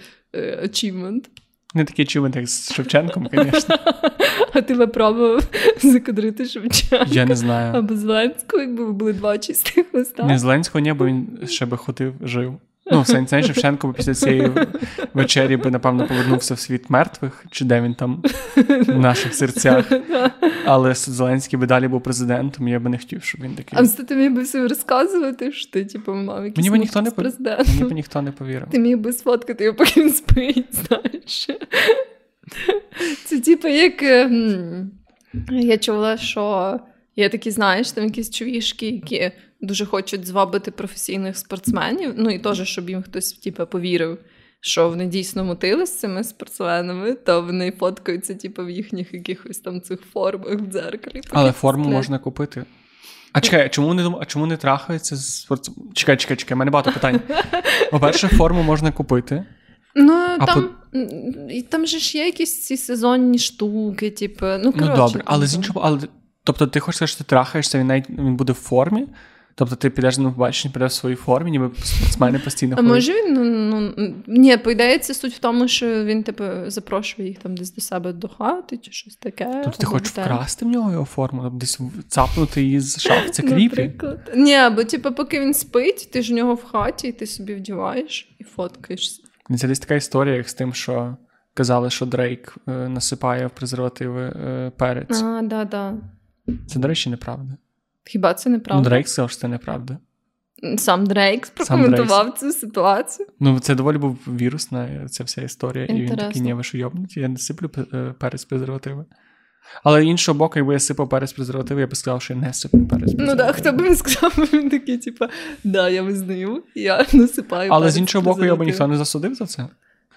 achievement. Не такий чувак, як з Шевченком, звісно. *laughs* А ти би пробував закадрити Шевченка Я не знаю. або Зеленського, якби ви були два чистих листа. Не Зеленського ні, бо він ще би хотів, жив. Ну, в сенсі Шевченко би після цієї вечері би, напевно, повернувся в світ мертвих, чи де він там в наших серцях. Але Зеленський би далі був президентом, я би не хотів, щоб він такий. А з ти міг би всім розказувати, що ти типу, мав якісь Мені би ніхто не президентом. Мені б ніхто не повірив. Ти міг би сфоткати його, поки він спить, знаєш. Це типу як. е, Я чула, що є такі, знаєш, там якісь чувішки, які дуже хочуть звабити професійних спортсменів. Ну і теж, щоб їм хтось типу, повірив, що вони дійсно мотили з цими спортсменами, то вони фоткаються, типу, в їхніх якихось там цих формах в дзеркалі. Але форму сплять. можна купити. А чекай, а чому не дум... а чому не трахаються з спорт... Чекай, чекай, чекай, в мене багато питань. *laughs* По-перше, форму можна купити. Ну, А там, і там же ж є якісь ці сезонні штуки, типу. Ну, Ну добре, але з іншого, але тобто ти хочеш сказати, що ти трахаєшся, він навіть він буде в формі. Тобто ти підеш на побачення, підеш в своїй формі, ніби спортсмени постійно А може він, ну, ну ні, по ідеї, це суть в тому, що він типу запрошує їх там десь до себе до хати чи щось таке. Тобто ти хочеш в вкрасти в нього його форму, тобто десь цапнути її з шаф, це кріпі. Ні, бо типу, поки він спить, ти ж у нього в хаті, і ти собі вдіваєш і фоткаєшся. Це десь така історія, як з тим, що казали, що Дрейк е, насипає в презервативи е, перець. А, да, да. Це, до речі, неправда. Хіба це Ну, неправда? Дрейк сказав, що це неправда. Сам Дрейк прокоментував цю ситуацію. Ну, це доволі був вірусна ця вся історія, і він такий, Інтересно. ні, ви що я не сиплю е, перець презервативи. Але іншого боку, якби я сипав перець презервативи, я б сказав, що я не сиплю перець Ну так, хто б не сказав, *laughs* він такий, типу, да, я визнаю, я насипаю. Але з іншого боку, я б ніхто не засудив за це.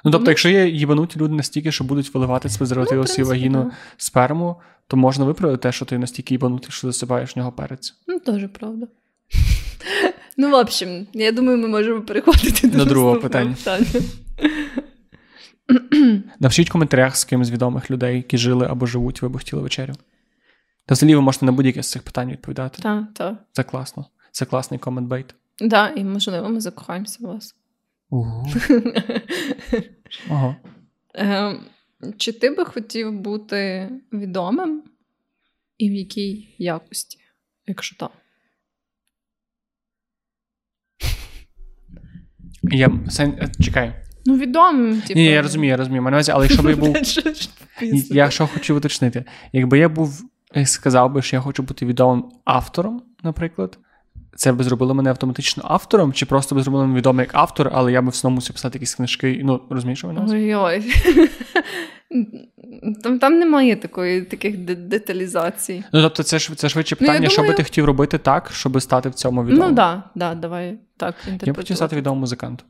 Ну, тобто, Ну, якщо є їбануті люди настільки, що будуть виливати з презервативу Ну, свою вагіну да. сперму, то можна виправити те, що ти настільки їбанутий, що засипаєш в нього перець. Ну, теж правда. *laughs* Ну, в общем, я думаю, ми можемо переходити до, До другого наступного питання. *laughs* Напишіть в коментарях з ким з відомих людей, які жили або живуть, ви б хотіли вечерю. Та взагалі ви можете на будь-яке з цих питань відповідати. Так, так. Це класно. Це класний comment bait. Да, і можливо, ми закохаємося в вас. Угу. *laughs* Ага. Е, чи ти би хотів бути відомим і в якій якості, якщо так? Я, е, чекай. Ну, відомим, типу. Ні, я розумію, я розумію. Увазі, але якщо б я був. *laughs* Я що хочу уточнити. Якби я був е, сказав би, що я хочу бути відомим автором, наприклад, це би зробило мене автоматично автором, чи просто би зробило мене відомим як автор, але я би все мусив писати якісь книжки. Ну, розумієш, що увазі? Ой-ой. *laughs* Там, там немає такої, таких деталізацій. Ну, тобто, це ж це швидше Ну, я питання, що би ти хотів робити так, щоб стати в цьому відомим. Ну, так, да, да, давай так Я б хотів стати відомим музикантом.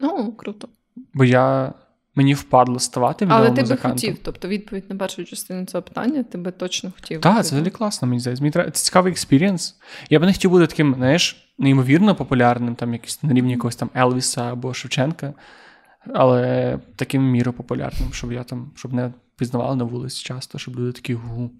Ну, круто. Бо я мені впадло ставати Але ти би хотів, тобто відповідь на першу частину цього питання, ти би точно хотів. Так, це взагалі класно, мені здається. Мені треба... Це цікавий experience. Я б не хотів бути таким, знаєш, неймовірно популярним, там якийсь на рівні якогось там Елвіса або Шевченка, але таким в міру популярним, щоб я там, щоб не пізнавали на вулиці часто, щоб люди такі гу.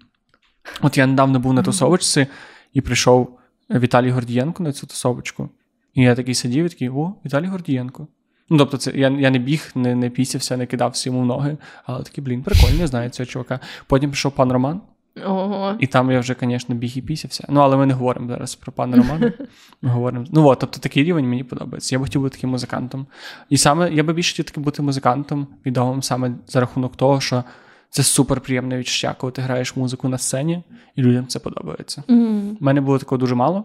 От я недавно був на тусовочці і прийшов Віталій Гордієнко на цю тусовочку. І я такий сидів і такий, о, Віталій Гордієнко. Ну, тобто, це я, я не біг, не, не пісявся, не кидався йому в ноги, але такий, блін, прикольно, знаю цього чувака. Потім прийшов пан Роман. Ого. І там я вже, звісно, біг і пісявся. Ну, але ми не говоримо зараз про пана Романа. *laughs* Ми говоримо. Ну от, тобто такий рівень мені подобається. Я б хотів бути таким музикантом. І саме я би більше хотів таки бути музикантом, відомим саме за рахунок того, що Це супер приємне відчуття, коли ти граєш музику на сцені, і людям це подобається. У Mm. мене було такого дуже мало,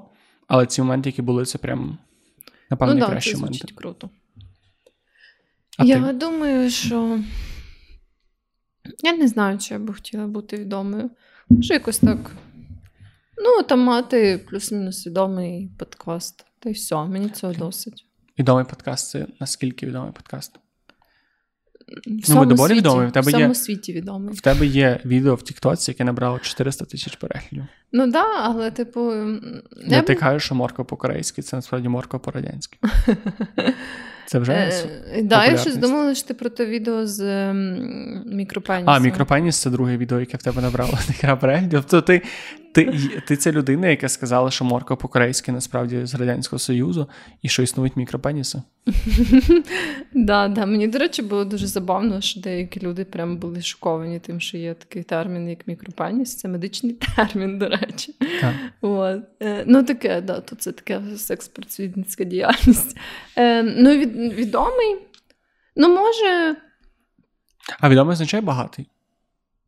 але ці моменти, які були, це прям, напевно, Ну да, найкращі це моменти. круто. А я ти? думаю, що я не знаю, чи я би хотіла бути відомою. Може, якось так. Ну, там мати плюс-мінус відомий подкаст. Та й все, мені цього досить. Відомий подкаст це наскільки відомий подкаст? В всьому доволі світі, відомий, в тебе в всьому є- світі відомий. В тебе є відео в Тіктоці, яке набрало 400 тисяч переглядів. Ну так, да, але, типу, м, Я ти б- кажеш, що морква по-корейськи, це насправді морква по-радянськи. *laughs* Це вже. Е, да, я щось думала, що ти про те відео з ем, мікропенісом. А, мікропеніс це друге відео, яке в тебе набрало. *laughs* Тобто ти, ти, ти це людина, яка сказала, що морква по-корейськи насправді з Радянського Союзу і що існують мікропеніси. *laughs* Да, да. Мені, до речі, було дуже забавно, що деякі люди прям були шоковані тим, що є такий термін, як мікропеніс. Це медичний *laughs* термін, до речі. От. Е, ну, таке, да, то це таке секс-просвітницька діяльність. Е, ну, від, відомий. Ну, може, А відомий означає багатий.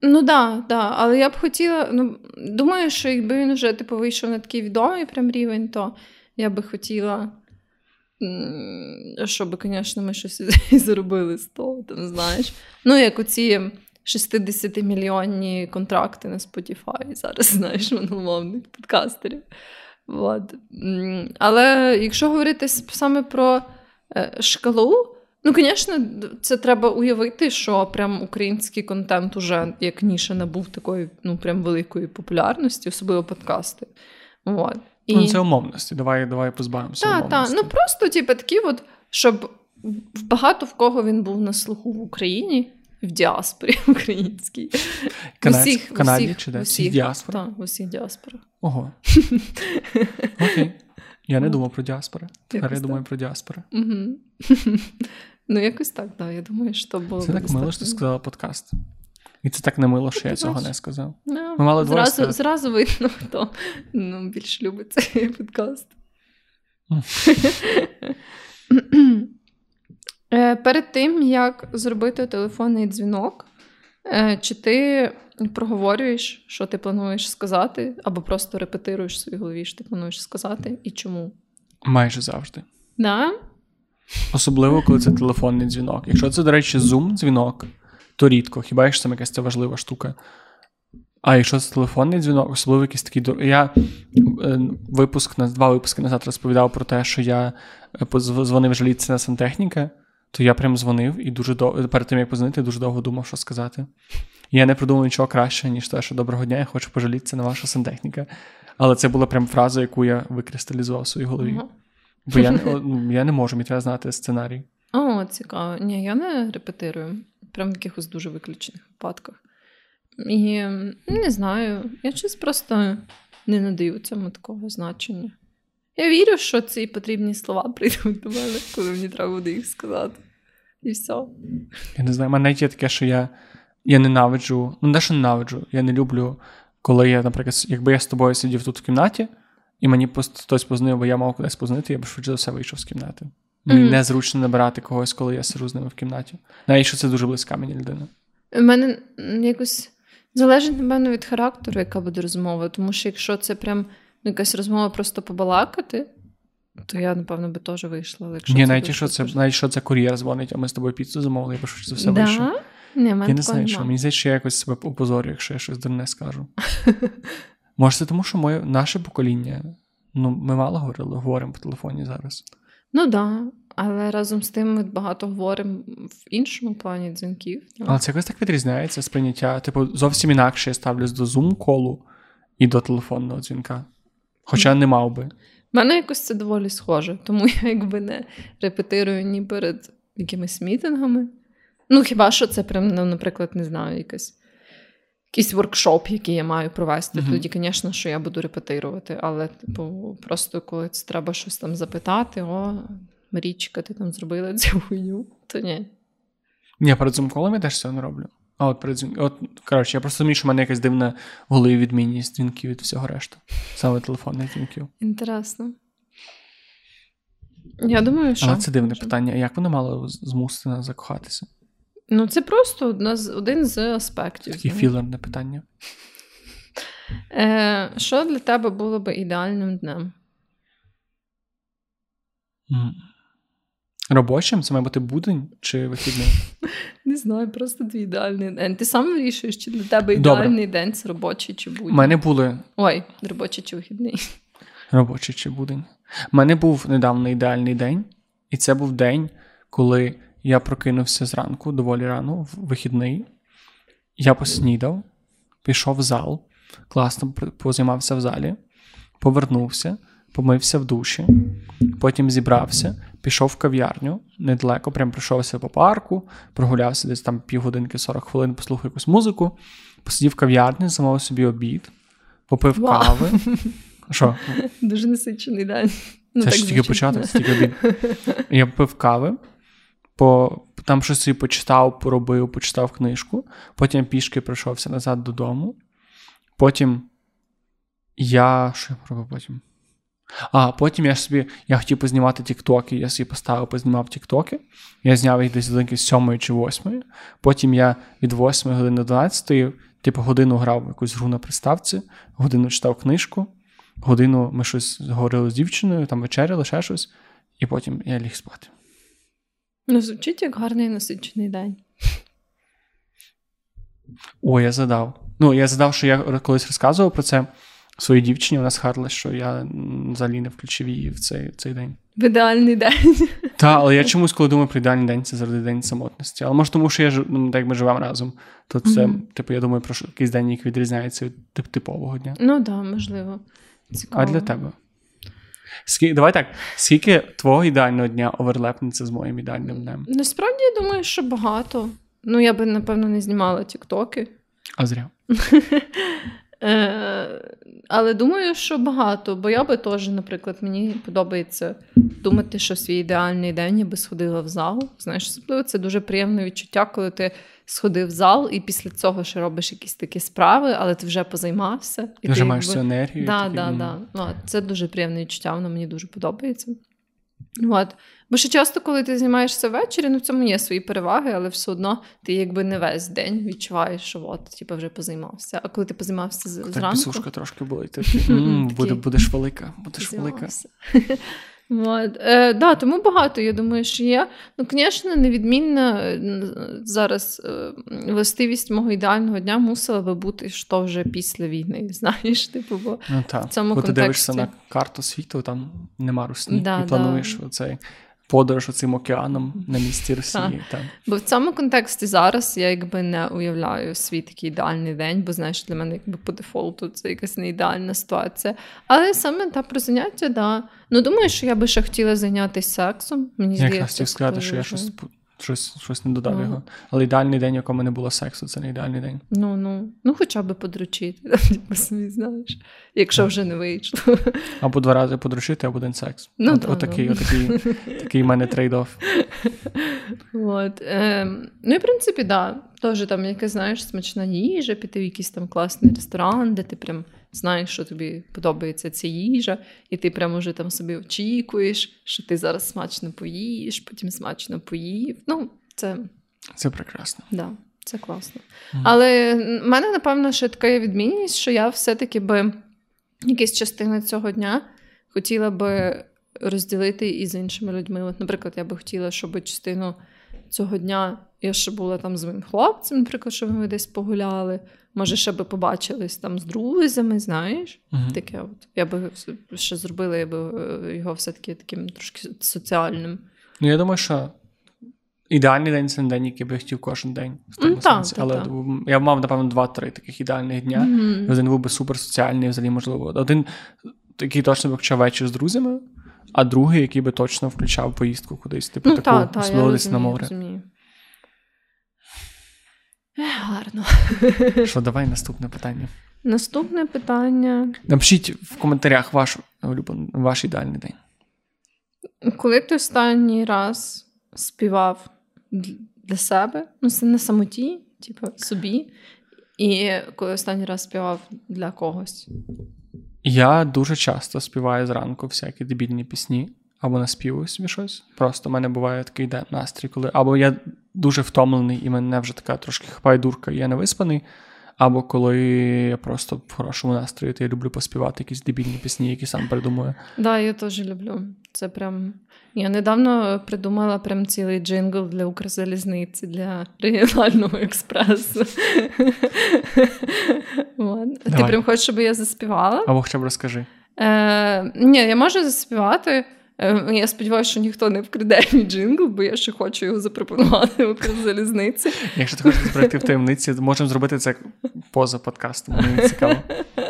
Ну да, да. Але я б хотіла. Ну, думаю, що якби він вже типу, вийшов на такий відомий прям рівень, то я би хотіла. Щоб, звісно, ми щось *laughs* заробили з того, там, знаєш. Ну, як оці 60-мільйонні контракти на Spotify зараз, *laughs* знаєш, мономовних подкастерів. От. Але якщо говорити саме про е, шкалу, ну, звісно, це треба уявити, що прям український контент уже як ніша набув такої ну, прям великої популярності, особливо подкасти. От. І... Ну, це умовності. Давай, давай позбавимося. Так, так. Ну просто, типу, такі, от, щоб багато в кого він був на слуху в Україні, в діаспорі *laughs* українській. Канадсь- усіх, в Канаді усіх, чи де? усіх, діаспори? Так, в усіх діаспорах. Ого. *laughs* Окей. Я не думав про діаспори. Тепер я думаю про діаспори. *laughs* Ну, якось так, да. Я думаю, що було Це так мило, що ти сказала подкаст. І це так не мило, що я Ти цього не сказав. Ну, Ми мали зразу, сказати. зразу видно, хто ну, більш любить цей подкаст. *laughs* Е, Перед тим, як зробити телефонний дзвінок, е, чи ти проговорюєш, що ти плануєш сказати, або просто репетируєш в своїй голові, що ти плануєш сказати, і чому? Майже завжди. Да? Особливо, коли це телефонний дзвінок. Якщо це, до речі, Zoom-дзвінок, то рідко. Хіба якщо там якась це важлива штука. А якщо це телефонний дзвінок, особливо якийсь такий. Я е, випуск на два випуски назад розповідав про те, що я е, дзвонив жалітися на сантехніка, то я прям дзвонив і дуже довго перед тим як позвонити, дуже довго думав, що сказати. Я не придумав нічого краще, ніж те, що доброго дня, я хочу пожалітися на вашого сантехніка. Але це була прям фраза, яку я викристалізував в своїй голові. Бо я, *laughs* я не можу, мені треба знати сценарій. О, цікаво. Ні, я не репетирую. Прям в якихось дуже виключених випадках. І не знаю, я щось просто не надаю цьому такого значення. Я вірю, що ці потрібні слова прийдуть до мене, коли мені треба буде їх сказати. І все. Я не знаю, в мене навіть є таке, що я, я ненавиджу, ну не що ненавиджу, я не люблю, коли я, наприклад, якби я з тобою сидів тут в кімнаті, і мені хтось познав, бо я мав кудись познати, я б швидше за все вийшов з кімнати. Мені Мгм. незручно набирати когось, коли я сиджу з ними в кімнаті. Навіть що це дуже близька мені людина. У мене якось залежить, напевно, від характеру, яка буде розмова. Тому що якщо це прям ну, якась розмова просто побалакати, то я, напевно, би теж вийшла. Якщо Ні, навіть якщо це, навіть якщо це кур'єр дзвонить, а ми з тобою піцу замовили, я б швидше за все вийшов. да? Ні, в Я не знаю, що мені здається, що я якось себе опозорю, якщо я щось дурне скажу. *laughs* Може, це тому, що моє, наше покоління, ну, ми мало говорили, говоримо по телефоні зараз. Ну так, да. але разом з тим ми багато говоримо в іншому плані дзвінків. Але це якось так відрізняється сприйняття. Типу, зовсім інакше я ставлюсь до зум-колу і до телефонного дзвінка. Хоча не мав би. У мене якось це доволі схоже, тому я якби не репетирую ні перед якимись мітингами. Ну, хіба що це прям, ну, наприклад, не знаю, якась. Якийсь воркшоп, який я маю провести, Мгм. тоді, звісно, що я буду репетирувати. Але, типу, просто коли це треба щось там запитати, о, Марічка, ти там зробила цю хуйню, то ні. Ні, перед зум-колом я теж цього не роблю. А от перед. От, коротше, я просто розумію, що в мене якась дивна в голові відмінність дзвінків від всього решту. Саме телефонних дзвінків. Інтересно. Я думаю, що. Але це дивне питання. Як воно мало змусити нас закохатися? Ну, це просто одна з, один з аспектів. Знаєш. філерне питання. Е, що для тебе було би ідеальним днем? Робочим це має бути будень чи вихідний? *laughs* Не знаю, просто твій ідеальний день. Ти сам вирішуєш, чи для тебе Добре. ідеальний день це робочий чи У мене були Ой, робочий чи вихідний. *laughs* робочий чи будень. У мене був недавно ідеальний день, і це був день, коли я прокинувся зранку, доволі рано, в вихідний. Я поснідав, пішов в зал, класно позаймався в залі, повернувся, помився в душі, потім зібрався, пішов в кав'ярню недалеко, прям пройшовся по парку, прогулявся десь там півгодинки, 40 хвилин, послухав якусь музику, посидів в кав'ярні, замовив собі обід, попив Вау. кави. Що? Дуже насичений день. Ну, Це так ж тільки початок, це тільки обід. Я попив кави, по, там щось собі почитав, поробив, почитав книжку, потім пішки прийшовся назад додому. Потім я. Що я поробив потім? А, потім я собі я хотів познімати тіктоки, я собі поставив, познімав тіктоки. Я зняв їх десь з 7 чи 8. Потім я від 8 години до 12, типу, годину грав в якусь гру на приставці, годину читав книжку, годину ми щось говорили з дівчиною, там вечеряли, ще щось, і потім я ліг спати. Ну, звучить як гарний насичений день. О, я задав. Ну, я задав, що я колись розказував про це своїй дівчині, вона схарила, що я взагалі не включив її в цей, цей день. В ідеальний день. Та, але я чомусь, коли думаю про ідеальний день, це завжди день самотності. Але може, тому що я ну, так як ми живемо разом, то це, Мгм. типу, я думаю, про якийсь день, який відрізняється від тип- типового дня. Ну так, да, можливо. Цікаво. А для тебе? Скільки, давай так, скільки твого ідеального дня оверлепнеться з моїм ідеальним днем? Насправді я думаю, що багато. Ну, я би, напевно, не знімала тіктоки. А зря. *laughs* Е, але думаю, що багато, бо я би теж, наприклад, мені подобається думати, що свій ідеальний день я би сходила в зал. Знаєш, особливо це дуже приємне відчуття, коли ти сходив в зал і після цього ще робиш якісь такі справи, але ти вже позаймався. І Ти маєш якби- цю енергію. Да, да, да. Ну, це дуже приємне відчуття, воно мені дуже подобається. От. Бо ще часто, коли ти займаєшся ввечері, ну в цьому є свої переваги, але все одно ти якби не весь день відчуваєш, що от, типу, вже позаймався. А коли ти позаймався з- *laughs* Так зранку, пісушка трошки. Ти «М, буде, Такий. будеш велика, будеш велика. От. Е, да, тому багато, я думаю, що є. Ну, звісно, невідмінна е, зараз е, властивість мого ідеального дня мусила би бути що вже після війни. *laughs* Знаєш, типу, бо Ну та. В цьому Коли ти дивишся на карту світу, там нема русні. Да, і плануєш оцей подорож оцим океаном на місці Росії. Там. Бо в цьому контексті зараз я якби не уявляю свій такий ідеальний день, бо знаєш, для мене якби по дефолту це якась не ідеальна ситуація. Але саме та про заняття, да. Ну думаю, що я би ще хотіла зайнятися сексом. Мені Я здається, якраз хотів сказати, що я щось, щось, щось не додав Ну. його. Але ідеальний день, якому не було сексу, це не ідеальний день. Ну, ну, ну, хоча б подручити, *laughs* собі знаєш, якщо вже не вийшло. *laughs* Або два рази подручити, або один секс. Ну, От, да, отакий, ну. отакий, *laughs* такий в мене трейд-офф. От, ем, ну і в принципі, да. Теж там якась, знаєш, смачна їжа, піти в якийсь там класний ресторан, де ти прям знаєш, що тобі подобається ця їжа, і ти прям уже там собі очікуєш, що ти зараз смачно поїш, потім смачно поїв. Ну, це Це прекрасно. да, це класно. Мгм. Але в мене, напевно, ще така є відмінність, що я все-таки би якісь частини цього дня хотіла би розділити із іншими людьми. От, наприклад, я би хотіла, щоб частину цього дня я ще була там з моїм хлопцем, наприклад, щоб ми десь погуляли. Може, ще би побачились там з друзями, знаєш? Мгм. Таке от. Я би ще зробила, я би е, його все-таки таким трошки соціальним. Ну, я думаю, що ідеальний день це не день, який би я хотів кожен день. В тому Ну, та, сенсі. та, Але та. я мав, напевно, два-три таких ідеальних дня. І Один був би суперсоціальний, взагалі, можливо. Один, який точно би включав вечір з друзями, а другий, який би точно включав поїздку кудись, типу, Ну, таку, та, та, на море. розумію. Гарно. Що, давай наступне питання. Наступне питання. Напишіть в коментарях ваш, ваш ідеальний день. Коли ти останній раз співав для себе, ну це на самоті, типу собі, і коли останній раз співав для когось. Я дуже часто співаю зранку всякі дебільні пісні, або наспівую собі щось. Просто в мене буває такий день настрій, коли або я дуже втомлений, і мене вже така трошки хапає дурка, і я не виспаний. Або коли я просто в хорошому настрої, то я люблю поспівати якісь дебільні пісні, які сам придумую. Так, да, я теж люблю. Це прям. Я недавно придумала прям цілий джингл для Укрзалізниці для регіонального експресу. Ти прям хочеш, щоб я заспівала? Або хоча б розкажи. Е, Ні, я можу заспівати. Е, я сподіваюся, що ніхто не вкраде мій джингл, бо я ще хочу його запропонувати в Укрзалізниці. Якщо ти хочеш зберегти в таємниці, можемо зробити це поза подкастом. Мені цікаво.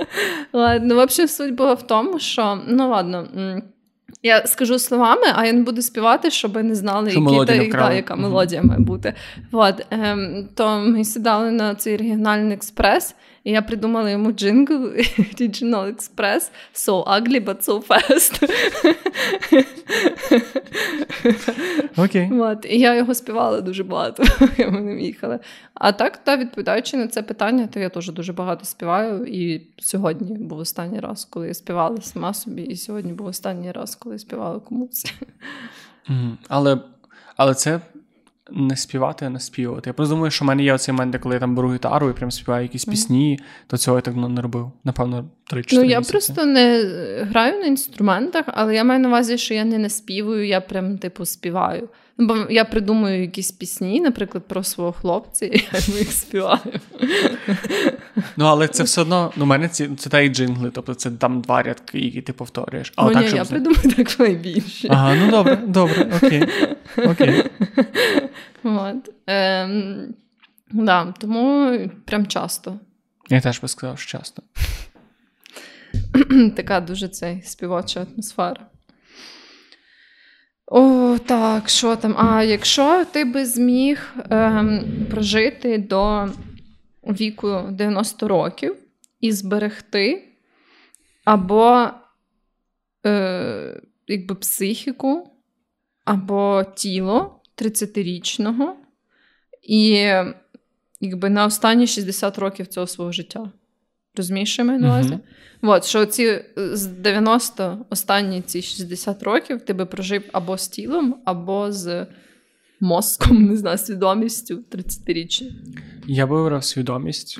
*laughs* Ладно, в общем, суть була в тому, що ну ладно. Я скажу словами, а я не буду співати, щоб не знали, які та, та, яка мелодія має бути. От, ем, То ми сідали на цей регіональний експрес, і я придумала йому джингл *laughs* Regional Express So ugly, but so fast. Окей. Okay. От, І я його співала дуже багато, я ми ним їхали. А так, та відповідаючи на це питання, то я теж дуже багато співаю. І сьогодні був останній раз, коли я співала сама собі, і сьогодні був останній раз, коли я співала комусь. Mm, але, Але це не співати, а не співати. Я просто думаю, що в мене є оцей момент, коли я там беру гітару і прям співаю якісь пісні, то цього я так ну, не робив. Напевно, 3-4 Ну, я місяці. просто не граю на інструментах, але я маю на увазі, що я не наспівую, я прям, типу, співаю. Ну, бо я придумую якісь пісні, наприклад, про свого хлопця, *laughs* і я їх співаю. Ну, але це все одно, ну, у мене ці це та й джингли, тобто це там два рядки, які ти повторюєш. А О, так, ні, щоб... я придумаю так найбільше. Ага, ну добре, добре, окей. окей. *laughs* От. Ем, да, Тому прям часто. Я теж би сказав, що часто. *clears throat* Така дуже цей співоча атмосфера. О, так, що там? А якщо ти би зміг ем, прожити до віку 90 років і зберегти або е, якби психіку, або тіло 30-річного, і якби на останні 60 років цього свого життя. Розумієш, що я маю на увазі? Uh-huh. От, що ці е, з 90 останні ці 60 років ти би прожив або з тілом, або з мозком, не знаю, свідомістю 30-річним. Я би вибрав свідомість,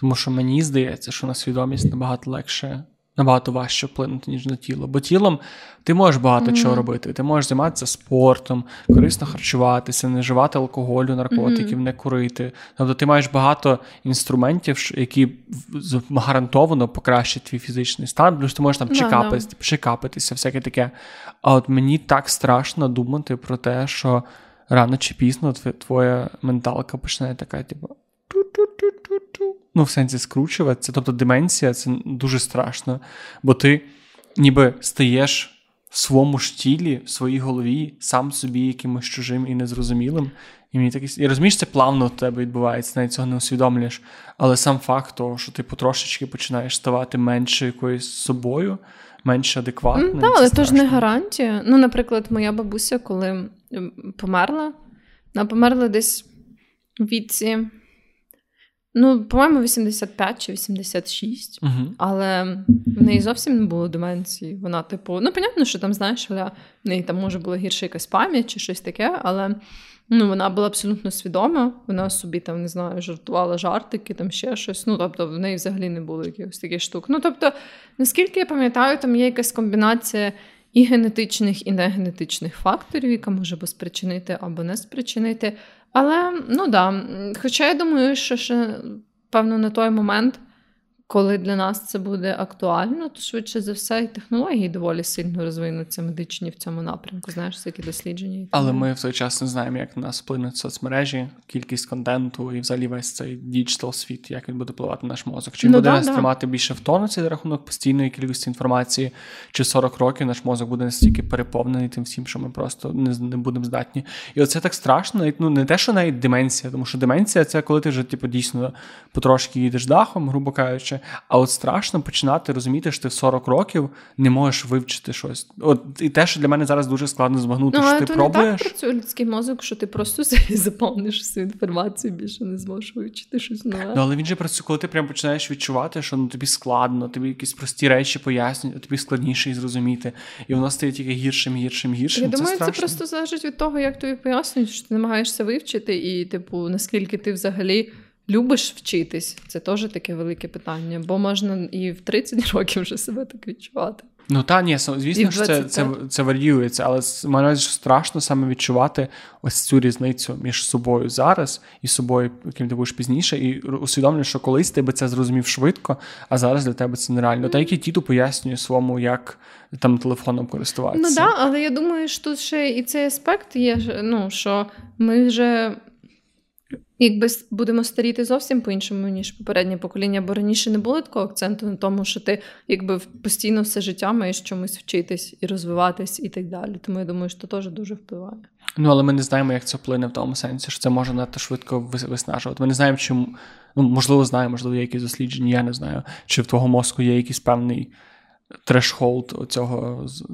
тому що мені здається, що на свідомість набагато легше набагато важче вплинути, ніж на тіло. Бо тілом ти можеш багато mm-hmm. чого робити. Ти можеш займатися спортом, корисно харчуватися, не вживати алкоголю, наркотиків, mm-hmm. не курити. Тобто ти маєш багато інструментів, які гарантовано покращать твій фізичний стан, плюс ти можеш там чекапитись, no, no. чекапитися, всяке таке. А от мені так страшно думати про те, що рано чи пізно твоя менталка почне така, типу. Ну, в сенсі скручуватися. Тобто деменція це дуже страшно, бо ти ніби стаєш в своєму ж тілі, в своїй голові, сам собі якимось чужим і незрозумілим. І мені так... І розумієш, це плавно у тебе відбувається, навіть цього не усвідомлюєш. Але сам факт того, що ти потрошечки починаєш ставати менше якоюсь собою, менш адекватним. Так, але це ж не гарантія. Ну, наприклад, моя бабуся, коли померла, вона померла десь у віці. Ну, по-моєму, 85 чи 86, угу. але в неї зовсім не було деменції. Вона, типу, ну, понятно, що там, знаєш, в неї там може була гірша якась пам'ять чи щось таке, але ну, вона була абсолютно свідома. Вона собі там не знаю, жартувала жартики, там ще щось. Ну, тобто, в неї взагалі не було якихось таких штук. Ну, тобто, наскільки я пам'ятаю, там є якась комбінація. І генетичних, і негенетичних факторів, яка може спричинити або не спричинити. Але ну да, хоча я думаю, що ще, певно, на той момент коли для нас це буде актуально, то швидше за все, і технології доволі сильно розвинуться медичні в цьому напрямку. Знаєш, всякі дослідження. Але ми в той час не знаємо, як на нас вплинуть соцмережі, кількість контенту і взагалі весь цей digital світ, як він буде впливати на наш мозок. Чи ну, буде да, нас да. тримати більше в тонусі за рахунок постійної кількості інформації, чи 40 років наш мозок буде настільки переповнений тим всім, що ми просто не не будемо здатні. І оце так страшно, навіть ну не те, що навіть деменція, тому що деменція це коли ти вже типу, дійсно потрошки їдеш дахом, грубо кажучи. А от страшно починати розуміти, що ти в 40 років не можеш вивчити щось. От і те, що для мене зараз дуже складно збагнути, Ну, що ти то пробуєш. не так працює людський мозок, що ти просто *laughs* заповниш всю інформацію, більше не зможеш вивчити щось нове. Ну, але він же працює, коли ти прям починаєш відчувати, що ну тобі складно, тобі якісь прості речі пояснюють, а тобі складніше їх зрозуміти. І воно стає тільки гіршим, гіршим, гіршим. Я це думаю, це страшно. просто залежить від того, як тобі пояснюють, що ти намагаєшся вивчити, і, типу, наскільки ти взагалі любиш вчитись. Це теж таке велике питання, бо можна і в 30 *laughs* років вже себе так відчувати. Ну та ні, звісно що це, це, це варіюється, але маю що страшно саме відчувати ось цю різницю між собою зараз і собою, яким ти будеш пізніше, і усвідомлюєш, що колись ти би це зрозумів швидко, а зараз для тебе це нереально. Та який тіту пояснює своєму, як там телефоном користуватися. Ну так, да, але я думаю, що тут ще і цей аспект є, ну, що ми вже якби будемо старіти зовсім по-іншому, ніж попереднє покоління, бо раніше не було такого акценту на тому, що ти якби постійно все життя маєш чомусь вчитись і розвиватись і так далі. Тому я думаю, що це теж дуже впливає. Ну, але ми не знаємо, як це вплине в тому сенсі, що це може надто швидко виснажувати. Ми не знаємо, чому. Ну, можливо, знаємо, можливо, є якісь дослідження, я не знаю. Чи в твого мозку є якийсь певний трешхолд оцього, з-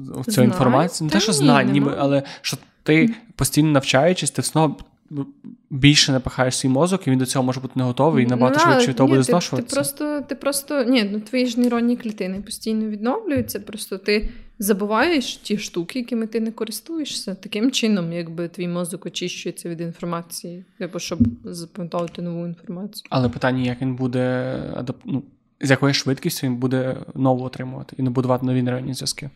інформації. Не те, що знань, ніби, але що ти постійно навчаючись, ти одно більше напихаєш свій мозок, і він до цього може бути не готовий, і набагато Ну, да, швидше від того буде ти, ти зношуватися. просто, ти просто ні, ну твої ж нейронні клітини постійно відновлюються. Просто ти забуваєш ті штуки, якими ти не користуєшся. Таким чином, якби твій мозок очищується від інформації, типу, щоб запам'ятовувати нову інформацію. Але питання, як він буде ну, з якою швидкістю він буде нову отримувати і набудувати нові нейронні зв'язки.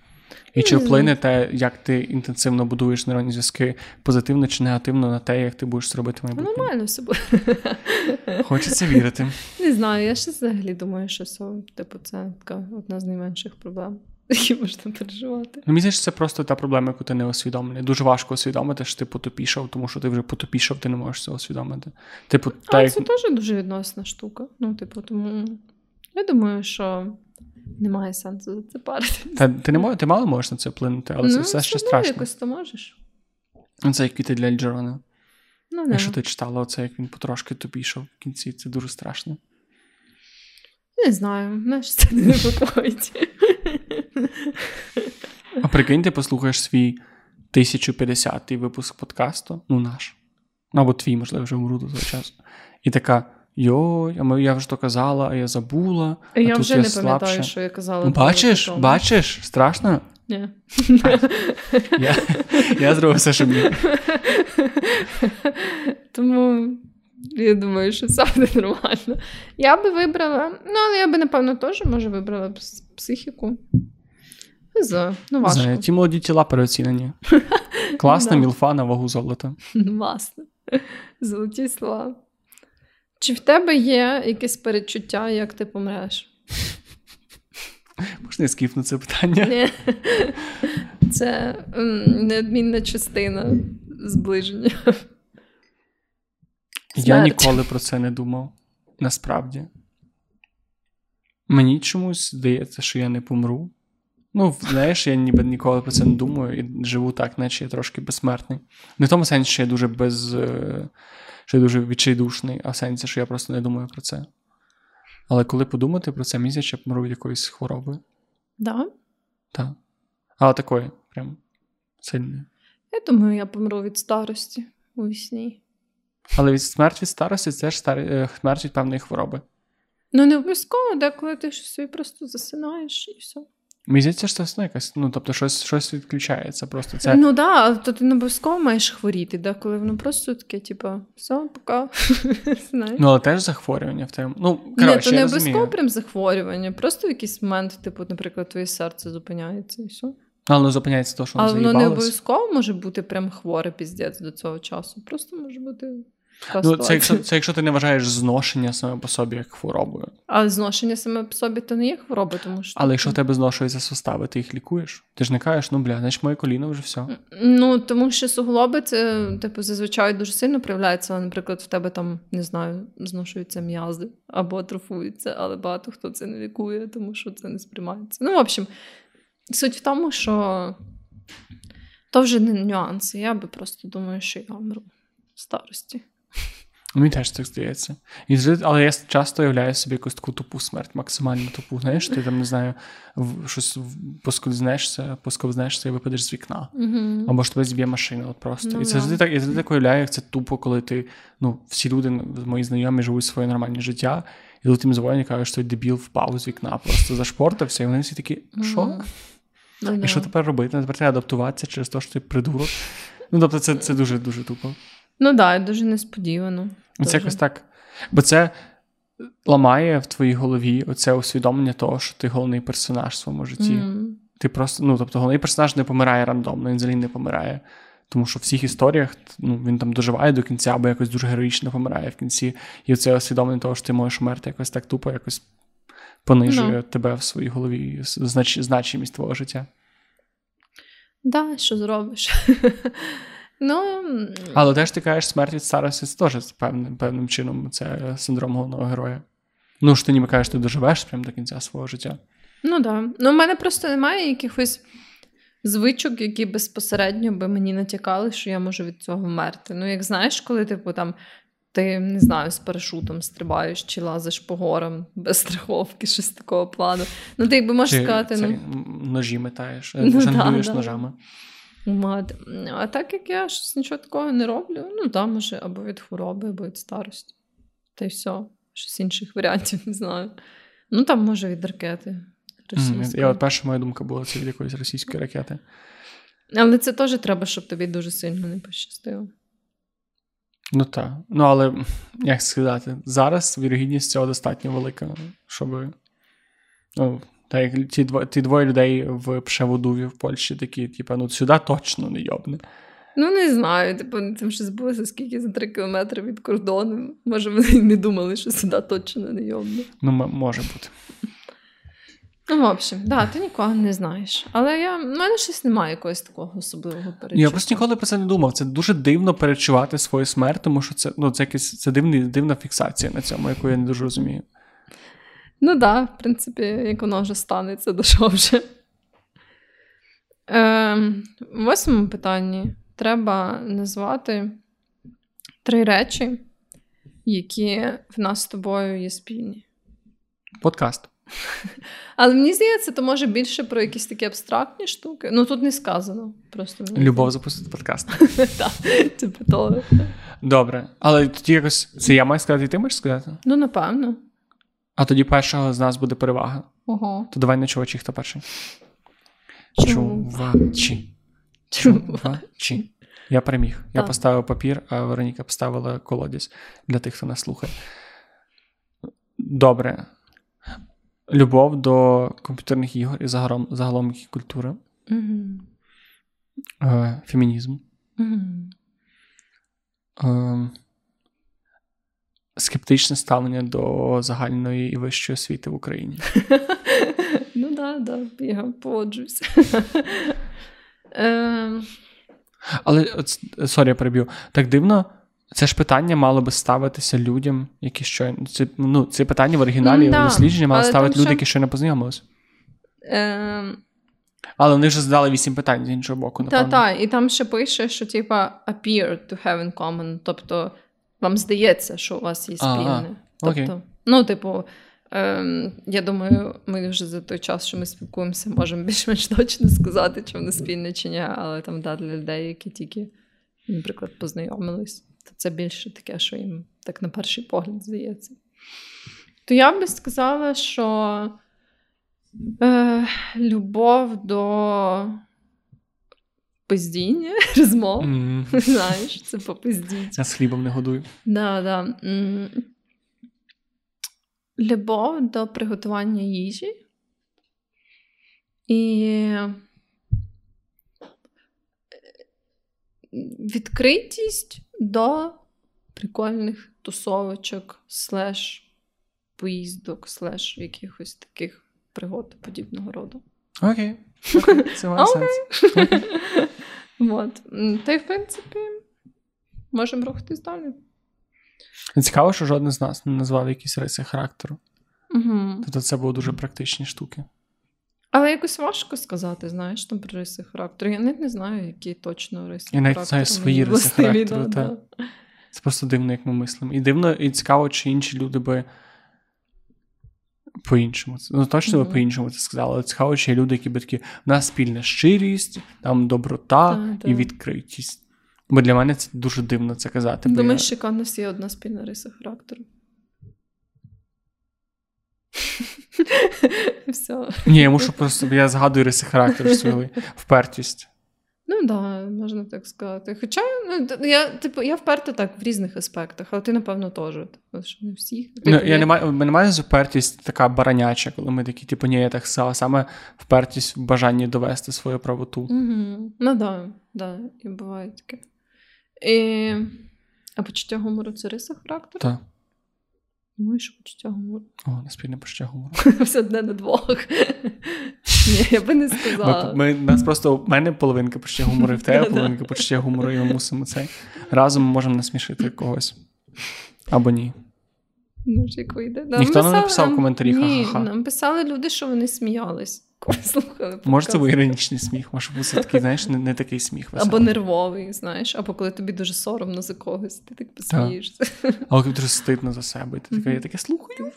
І чи вплине те, як ти інтенсивно будуєш нейронні зв'язки позитивно чи негативно на те, як ти будеш це робити Ну, нормально все буде. *laughs* Хочеться вірити. Не знаю, я ще взагалі думаю, що це, типу, це така одна з найменших проблем, *laughs* які можна переживати. Ну, мені здається, це просто та проблема, яку ти не усвідомлений. Дуже важко усвідомити, що ти потопішав, тому що ти вже потопішав, ти не можеш це усвідомити. Типу, та Але як... це теж дуже відносна штука. Ну, типу, тому я думаю, що немає сенсу за це парити. Та, ти, не мож... ти мало можеш на це вплинути, але це ну, все ще одно страшно. якось то можеш. Це як квіти для Джерона. Ну, не. Якщо ти читала оце, як він потрошки топішав в кінці, це дуже страшно. не знаю, знаєш, це не непокоїть. А прикинь, ти послухаєш свій 1050-й випуск подкасту, ну наш. Ну, або твій, можливо, вже умру до того часу. І така: йой, а я вже то казала, а я забула. А Я тут вже я не пам'ятаю, що я казала. Ну, бачиш, тому. бачиш, страшно. Ні. *laughs* Я, я зробив все, що міг. *laughs* Тому я думаю, що все буде нормально. Я би вибрала, ну, але я би, напевно, теж, може, вибрала психіку. Знаю, ну важко. Знаю, ті молоді тіла переоцінені. *laughs* Класна мілфа на вагу золота. Власне. Золоті слова. Чи в тебе є якесь передчуття, як ти помреш? *laughs* Можна я скіпну це питання? Ні. *laughs* Це неодмінна частина зближення. Я Смерть. ніколи про це не думав. Насправді. Мені чомусь здається, що я не помру. Ну, знаєш, я ніби ніколи про це не думаю і живу так, наче я трошки безсмертний. Не в тому сенсі, що я дуже без. Що я дуже відчайдушний, а в сенсі, що я просто не думаю про це. Але коли подумати про це, здається, помру від якоїсь хвороби. Да? Так. Але такої, прям сильної. Я думаю, я помру від старості у вісні. Але від смерть від старості це ж старі, е, смерть від певної хвороби. Ну, не обов'язково, деколи ти щось собі просто засинаєш і все. Мені здається, що це якась, ну, тобто щось, щось відключається. Просто це. Ну да, то ти не обов'язково маєш хворіти, деколи воно просто таке, типу, все, пока. *laughs* Знаєш. Ну, але теж захворювання в тебе. Ну, Ні, то не обов'язково прям захворювання. Просто в якийсь момент, типу, наприклад, твоє серце зупиняється і все. Але не зупиняється то, що воно Але воно не обов'язково може бути прям хворе піздець до цього часу. Просто може бути. Ну, це, якщо, це якщо ти не вважаєш зношення саме по собі як хворобою. Але зношення саме по собі то не є хвороба, тому що. Але якщо в тебе зношуються сустави, ти їх лікуєш. Ти ж не кажеш, ну бля, значить моє коліно вже все. Ну, тому що суглоби це, типу, зазвичай дуже сильно проявляється. Але, Наприклад, в тебе там, не знаю, зношуються м'язи або атрофуються, але багато хто це не лікує, тому що це не сприймається. Ну, в общем, суть в тому, що то вже не нюанси. Я би просто думаю, що я вмру в старості. Мені теж так здається. І, Але я часто уявляю собі якусь таку тупу смерть, максимально тупу. Знаєш, ти там не знаю, щось посковзнешся, посковзнешся і випадеш з вікна. Mm-hmm. Або ж тебе зіб'є машина. От просто. Ну, і це завжди так, я завжди так уявляю, як це тупо, коли ти, ну, всі люди, мої знайомі, живуть своє нормальне життя, і тут їм дзвонять кажуть, що той дебіл впав з вікна, просто зашпортився, і вони всі такі, що? Mm-hmm. Ну, і що тепер робити? Тепер треба адаптуватися через те, що ти придурок. Ну, тобто, це це дуже-дуже тупо. Ну так, дуже несподівано. Це дуже. якось так. Бо це ламає в твоїй голові оце усвідомлення того, що ти головний персонаж в своєму житті. Mm. Ти просто, ну, тобто, головний персонаж не помирає рандомно, він взагалі не помирає. Тому що в всіх історіях ну, він там доживає до кінця, або якось дуже героїчно помирає в кінці. І це усвідомлення того, що ти можеш умерти якось так тупо, якось понижує no. тебе в своїй голові знач... значимість твого життя. Так, да, що зробиш? *laughs* Ну, Але теж ти кажеш, смерть від старості це теж певним певним чином це синдром головного героя. Ну, що ти ніби кажеш, ти доживеш прямо до кінця свого життя. Ну так. Да. Ну, в мене просто немає якихось звичок, які безпосередньо би мені натякали, що я можу від цього вмерти. Ну, як знаєш, коли типу там. Ти не знаю, з парашутом стрибаєш чи лазиш по горам без страховки, щось такого плану. Ну, ти якби можеш чи сказати. Це ну... Ножі метаєш, ну, жонглюєш да, ножами. Мат. А так як я щось нічого такого не роблю, ну там може або від хвороби, або від старості. Та й все. Щось інших варіантів *laughs* не знаю. Ну там може від ракети. Mm, я от перша моя думка була це від якоїсь російської ракети. Але це теж треба, щоб тобі дуже сильно не пощастило. Ну так. Ну, але як сказати, зараз вірогідність цього достатньо велика, щоб. Ну, та як ті дво, ті двоє людей в Пшеводуві в Польщі такі, типу, ну сюди точно не йобне. Ну, не знаю. Типу, там щось було скільки за три кілометри від кордону. Може, вони не думали, що сюди точно не йобне. Ну, м- може бути. Ну, в общем, да, ти нікого не знаєш. Але я, в мене щось немає якогось такого особливого перечуття. Я просто ніколи про це не думав. Це дуже дивно перечувати свою смерть, тому що це ну, це якась це дивний, дивна фіксація на цьому, яку я не дуже розумію. Ну так, да, в принципі, як воно вже станеться, *laughs* до що вже. Е, в восьмому питанні треба назвати три речі, які в нас з тобою є спільні. Подкаст. *laughs* Але мені здається, то може більше про якісь такі абстрактні штуки. Ну тут не сказано. Просто Любов запустити подкаст. *laughs* Так, типу того. Добре. Але тоді якось це я маю сказати, і ти можеш сказати? Ну, напевно. А тоді першого з нас буде перевага. Ого. То давай не чувачі, хто перший. Чувачі. Чувачі. Я переміг. Я поставив папір, а Вероніка поставила колодязь для тих, хто нас слухає. Добре. Любов до комп'ютерних ігор і загалом, загалом культури. Е, Фемінізм. Е, скептичне ставлення до загальної і вищої освіти в Україні. *laughs* Ну так, да, я погоджуюся. *laughs* Ем. Але sorry, я переб'ю. Так дивно. Це ж питання мало би ставитися людям, які щойно. Це ну, це питання в оригіналі mm, да. дослідження мали ставити люди, ще... які не познайомилися. Ем... Але вони вже задали вісім питань з іншого боку. Так, так, і там ще пише, що типа appear to have in common. Тобто вам здається, що у вас є спільне. Тобто, ну, типу, ем, я думаю, ми вже за той час, що ми спілкуємося, можемо більш-менш точно сказати, чи воно спільне чи ні, але там да, для людей, які тільки, наприклад, познайомились, то це більше таке, що їм так на перший погляд здається. То я би сказала, що е, любов до пиздіння, *laughs* розмов. Mm. *laughs* Знаєш, це попиздіть. Я з хлібом не годую. Да, да. Любов до приготування їжі. І відкритість до прикольних тусовочок, слеш поїздок, слеш якихось таких пригод подібного роду. Окей. Okay. Це має сенс. От. Та й, в принципі, можемо рухатись далі. Цікаво, що жоден з нас не назвав якісь риси характеру. Угу. Тобто це були дуже практичні штуки. Але якось важко сказати, знаєш, там про риси характеру. Я навіть не знаю, які точно риси. Я навіть знаю свої риси характеру. Та. Це просто дивно, як ми мислимо. І дивно, і цікаво, чи інші люди би по-іншому. Ну, точно mm-hmm. по-іншому це сказали, але цікаво, чи є люди, які би такі, в нас спільна щирість, там доброта та, і відкритість. Бо для мене це дуже дивно це казати. Думаєш, яка в нас є одна спільна риса характеру? *laughs* Все. Ні, я мушу просто, я згадую риси характеру свою *laughs* впертість. Ну так, да, можна так сказати. Хоча ну, я типу, я вперта так в різних аспектах, але ти, напевно, теж. Типу, що не всіх. Ну, типу, ну, я не маю, мене має впертість така бараняча, коли ми такі, типу, ні, я так сам, саме впертість в бажанні довести свою правоту. Угу. Ну да, да, і буває таке. І... А почуття гумору це риса характеру? Так. Ну і що почуття гумору? О, не спільне почуття гумору. *laughs* Все одне на двох. Ні, я би не сказала. Ми, ми, нас просто в мене половинка почуття гумору, і в тебе *laughs* половинка почуття гумору, і ми мусимо цей. Разом ми можемо насмішити когось. Або ні. Ну, як вийде. Нам Ніхто не написав в коментарі. Ні, нам писали люди, що вони сміялись. *laughs* Слухали Може, це був іронічний сміх, може бути такий, знаєш, не, не такий сміх. Веселий. Або нервовий, знаєш, або коли тобі дуже соромно за когось, ти так посмієшся. Тобі дуже стидно за себе, і ти така, я таке слухаю.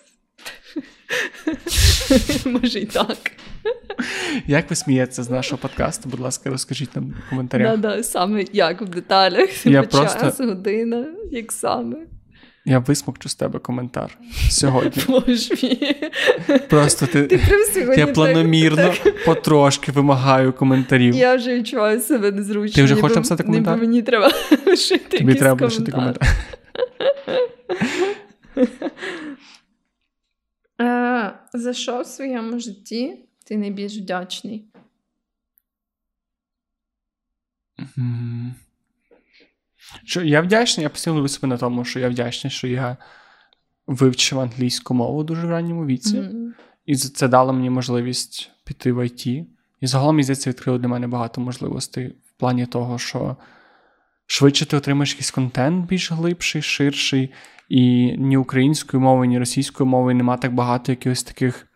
*laughs* Може і так. Як ви смієтеся з нашого подкасту? Будь ласка, розкажіть нам в коментарях. Да, да, Саме як в деталях, Я час, просто... година, як саме. Я висмокчу з тебе коментар сьогодні. *laughs* Боже мій. Просто ти, ти прям сьогодні я планомірно так. потрошки вимагаю коментарів. Я вже відчуваю себе незручно. Ти вже хочеш написати коментар? Ніби мені треба *laughs* лишити Тобі треба лишити коментар. Е, за що в своєму житті ти найбільш вдячний? Що Я вдячний, я постійно люблю себе на тому, що я вдячний, що я вивчив англійську мову дуже в ранньому віці, mm-hmm. і це дало мені можливість піти в ІТ. І загалом мені здається, відкрило для мене багато можливостей в плані того, що швидше ти отримаєш якийсь контент більш глибший, ширший, і ні української мови, ні російської мови нема так багато якихось таких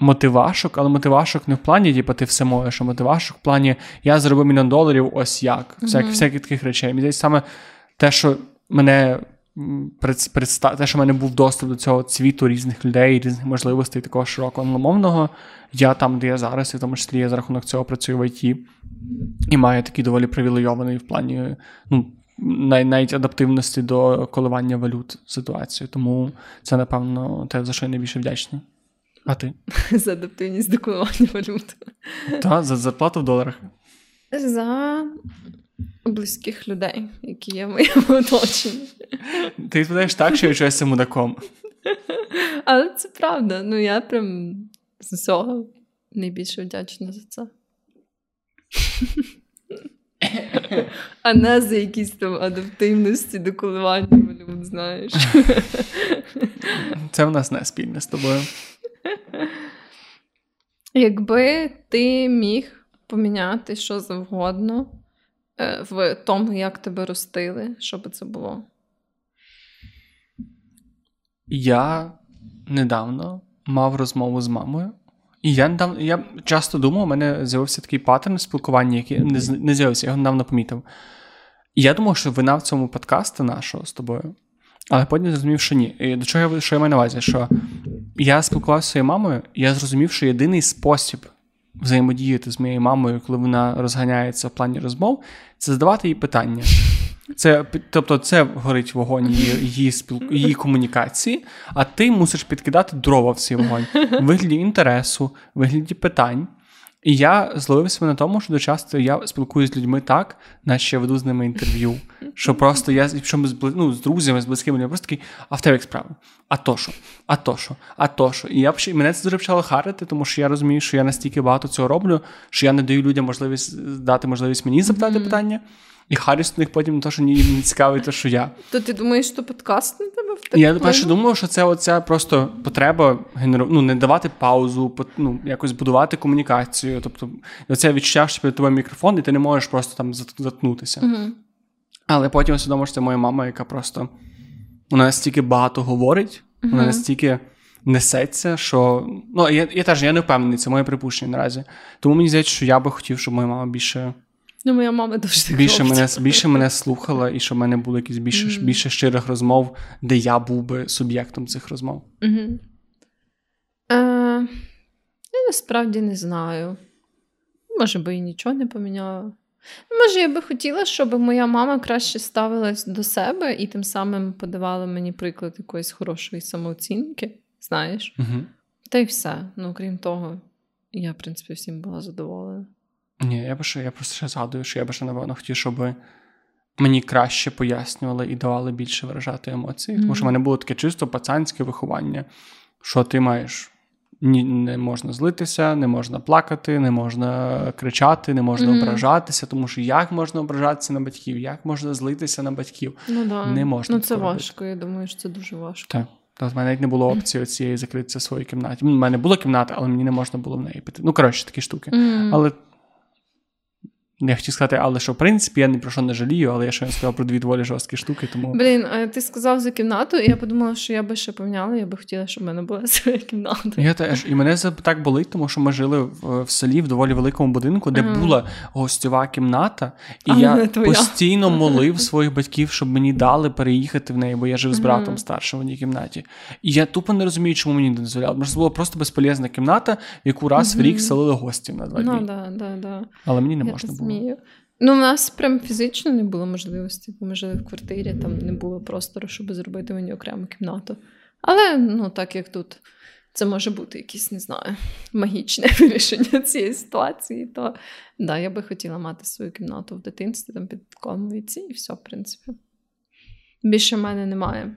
мотивашок, але мотивашок не в плані, типу, ти все можеш, а мотивашок в плані я зробив мільйон доларів, ось як. Всякі, mm-hmm. всякі таких речей. Мені здається, саме те, що мене предста... те, що в мене був доступ до цього світу різних людей, різних можливостей, такого широкого англомовного. Я там, де я зараз, і в тому числі я за рахунок цього працюю в ІТ, і маю такий доволі привілейований в плані ну, навіть адаптивності до коливання валют ситуацію. Тому це, напевно, те, за що я найбільше вдячний. А ти? *laughs* За адаптивність до коливання валют. Так, за зарплату в доларах. За близьких людей, які є в моєму оточенні. Ти відповідаєш так, що я відчуваюся мудаком. *laughs* Але це правда. Ну я прям з усього найбільше вдячна за це. *laughs* А не за якісь там адаптивності до коливання валют, знаєш. Це в нас не спільне з тобою. Якби ти міг поміняти що завгодно е, в тому, як тебе ростили, що би це було? Я недавно мав розмову з мамою. І я недавно, я часто думав, у мене з'явився такий паттерн спілкування, який не не з'явився, я його недавно помітив. Я думав, що вина в цьому подкасту нашого з тобою, але потім зрозумів, що ні. І До чого я що я маю на увазі? Що я спілкувався з своєю мамою, і я зрозумів, що єдиний спосіб взаємодіяти з моєю мамою, коли вона розганяється в плані розмов, це задавати їй питання. Це, Тобто, це горить вогонь її її, спіл... її комунікації, а ти мусиш підкидати дрова в цей вогонь в вигляді інтересу, в вигляді питань. І я зловив себе на тому, що до часто я спілкуюся з людьми так, наче я веду з ними інтерв'ю. Що просто я якщо ми з ну, з друзями, з близькими, я просто такий, а в тебе як справи? А то що? А то що? А то що? І я мене це дуже почало харити, тому що я розумію, що я настільки багато цього роблю, що я не даю людям можливість дати можливість мені запитати mm-hmm. питання. І Харріс у них потім то, що їм не цікавий, то що я. То ти думаєш, що подкаст на тебе в Я перше думав, що це оця просто потреба генеру... ну, не давати паузу, ну, якось будувати комунікацію. Тобто, оце відчуття, що перед тобою мікрофон, і ти не можеш просто там заткнутися. Угу. Але потім усвідомив, що це моя мама, яка просто вона настільки багато говорить, угу. вона настільки. Несеться, що. Ну, я я теж я не впевнений, це моє припущення наразі. Тому мені здається, що я би хотів, щоб моя мама більше Ну, моя мама дуже більше мене більше мене слухала, і що в мене було якісь більше mm-hmm. більше щирих розмов, де я був би суб'єктом цих розмов. Mm-hmm. Е, Я насправді не знаю. Може би і нічого не поміняла. Може, я би хотіла, щоб моя мама краще ставилась до себе і тим самим подавала мені приклад якоїсь хорошої самооцінки, знаєш? Угу. Та й все. Ну, крім того, я, в принципі, всім була задоволена. Ні, я би ще, я просто ще згадую, що я би ще, напевно, хотів, щоб мені краще пояснювали і давали більше виражати емоції. Mm-hmm. Тому що в мене було таке чисто пацанське виховання, що ти маєш. Ні, не можна злитися, не можна плакати, не можна кричати, не можна mm-hmm. ображатися, тому що як можна ображатися на батьків, як можна злитися на батьків? Ну да. Не можна. Ну це важко, я думаю, що це дуже важко. Так. Тобто в мене навіть не було опції цієї закритися в своїй кімнаті. У мене була кімната, але мені не можна було в неї піти. Ну, коротше, такі штуки. Mm. Але я хотів сказати, але що в принципі я ні про що не жалію, але я ще не сказав про дві доволі жорсткі штуки. Тому блін, ти сказав за кімнату, і я подумала, що я би ще поміняла, я би хотіла, щоб в мене була *laughs* своя кімната. Я теж і мене це так болить, тому що ми жили в, в селі в доволі великому будинку, де ага. була гостьова кімната, і а я постійно *laughs* молив своїх батьків, щоб мені дали переїхати в неї, бо я жив з братом ага. старшим в одній кімнаті. І я тупо не розумію, чому мені не дозволяли. Може, це була просто безполезна кімната, в яку раз ага. в рік селили гостів на два ну дні. Ну, да, да, да. Але мені не я можна було. Змію. Ну, у нас прям фізично не було можливості, бо ми жили в квартирі, там не було простору, щоб зробити мені окрему кімнату. Але ну, так як тут це може бути якесь, не знаю, магічне *laughs* вирішення цієї ситуації, то да, я би хотіла мати свою кімнату в дитинстві, там під віці, і все, в принципі. Більше в мене немає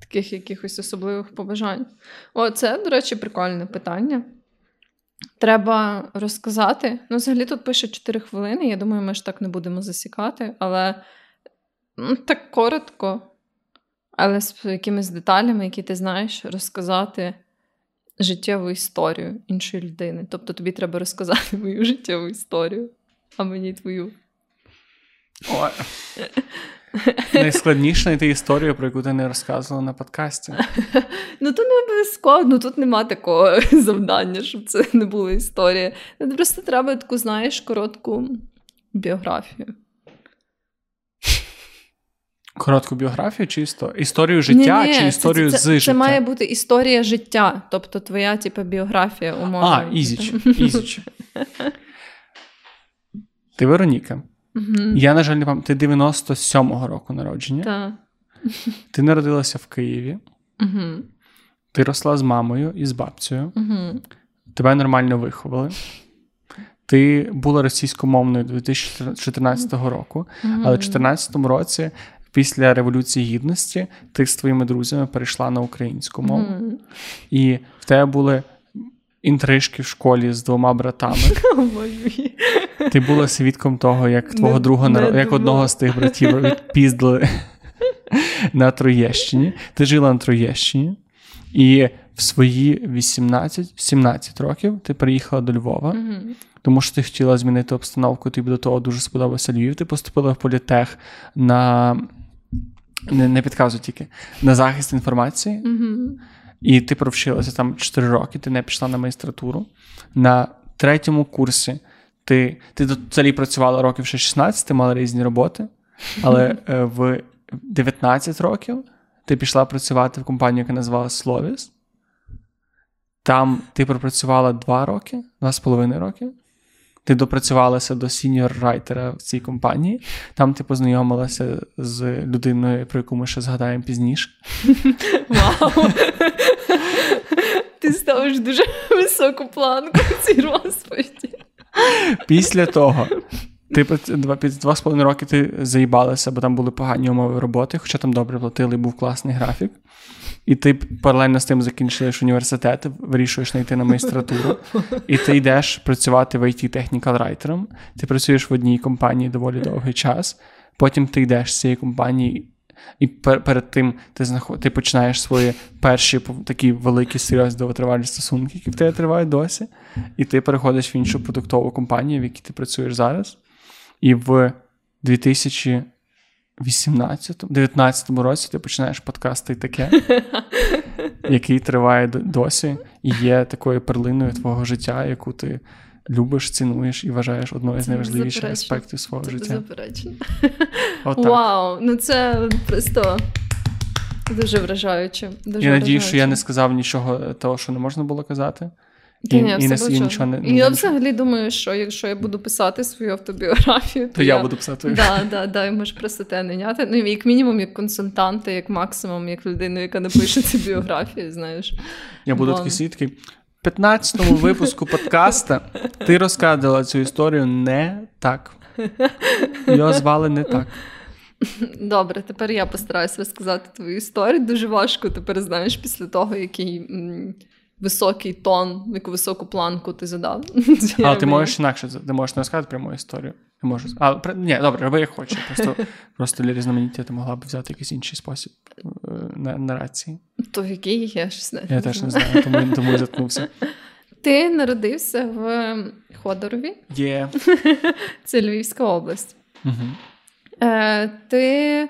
таких якихось особливих побажань. О, це, до речі, прикольне питання. Треба розказати. Ну, взагалі тут пише 4 хвилини. Я думаю, ми ж так не будемо засікати, але ну, так коротко, але з якимись деталями, які ти знаєш, розказати життєву історію іншої людини. Тобто тобі треба розказати мою життєву історію, а мені твою. Ой. *laughs* Найскладніше знайти історію, про яку ти не розказувала на подкасті. Ну, то не обов'язково, ну тут нема такого *laughs* завдання, щоб це не була історія. Просто треба таку, знаєш, коротку біографію. Коротку біографію чи історію? Історію життя Ні-ні, чи історію це, з це, життя? Це має бути історія життя, тобто твоя типу, біографія умовно. А, ізіч. ізіч. *laughs* Ти Вероніка. Угу. Я, на жаль, не пам'ятаю, ти 97-го року народження. Так. Ти народилася в Києві. Угу. Ти росла з мамою і з бабцею. Угу. Тебе нормально виховали. Ти була російськомовною 2014 року, але в 2014 році, після Революції Гідності, ти з твоїми друзями перейшла на українську мову. І в тебе були інтрижки в школі з двома братами. *laughs* Ти була свідком того, як твого не, друга не як одного з тих братів відпіздили на Троєщині. Ти жила на Троєщині, і в свої 18-17 років ти приїхала до Львова, mm-hmm. тому що ти хотіла змінити обстановку, тобі до того дуже сподобався Львів. Ти поступила в політех на. Не не підказуй тільки на захист інформації, mm-hmm. і ти провчилася там 4 роки, ти не пішла на магістратуру. На третьому курсі ти ти взагалі працювала років ще 16, ти мала різні роботи, але е, в 19 років ти пішла працювати в компанію, яка називалася Словіс. Там ти пропрацювала 2 роки, 2,5 роки. Ти допрацювалася до senior-writer а в цій компанії. Там ти познайомилася з людиною, про яку ми ще згадаємо пізніше. Вау! *laughs* Ти ставиш дуже високу планку в цій розповіді. Після того, ти під два з половиною роки ти заїбалася, бо там були погані умови роботи, хоча там добре платили, був класний графік. І ти паралельно з тим закінчуєш університет, вирішуєш знайти на магістратуру, і ти йдеш працювати в it технікал райтером. Ти працюєш в одній компанії доволі довгий час. Потім ти йдеш з цієї компанії і перед тим ти знаход... ти починаєш свої перші такі великі серйозні довготривалі стосунки, які в тебе тривають досі. І ти переходиш в іншу продуктову компанію, в якій ти працюєш зараз. І в 2018 19 році ти починаєш подкасти таке, *laughs* який триває досі, і є такою перлиною твого життя, яку ти любиш, цінуєш і вважаєш одною з найважливіших аспектів свого Це життя. беззаперечно. *laughs* Вау, ну це просто дуже вражаюче. Дуже Я надію, що я не сказав нічого того, що не можна було казати. І, ні, і, все не, і нічого не, І я не- взагалі думаю, що якщо я буду писати свою автобіографію, то я буду писати. Да, *laughs* да, да, і можеш просто те наняти. Ну, як мінімум, як консультанта, як максимум, як людину, яка напише цю біографію, знаєш. Я буду такий свідки. В 15-му випуску подкаста ти розказувала цю історію не так. Його звали не так. Добре, тепер я постараюся розказати твою історію. Дуже важко тепер знаєш після того, який м, високий тон, яку високу планку ти задав. Але ти можеш інакше, ти можеш не розказати пряму історію. Ти можеш. А, при- ні, добре, роби як хочеш. Просто, просто для різноманіття ти могла б взяти якийсь інший спосіб е, на, нарації. То який я щось не Я теж не знаю, тому, тому заткнувся. *laughs* Ти народився в Ходорові, Є. *laughs* це Львівська область. Угу. Е, ти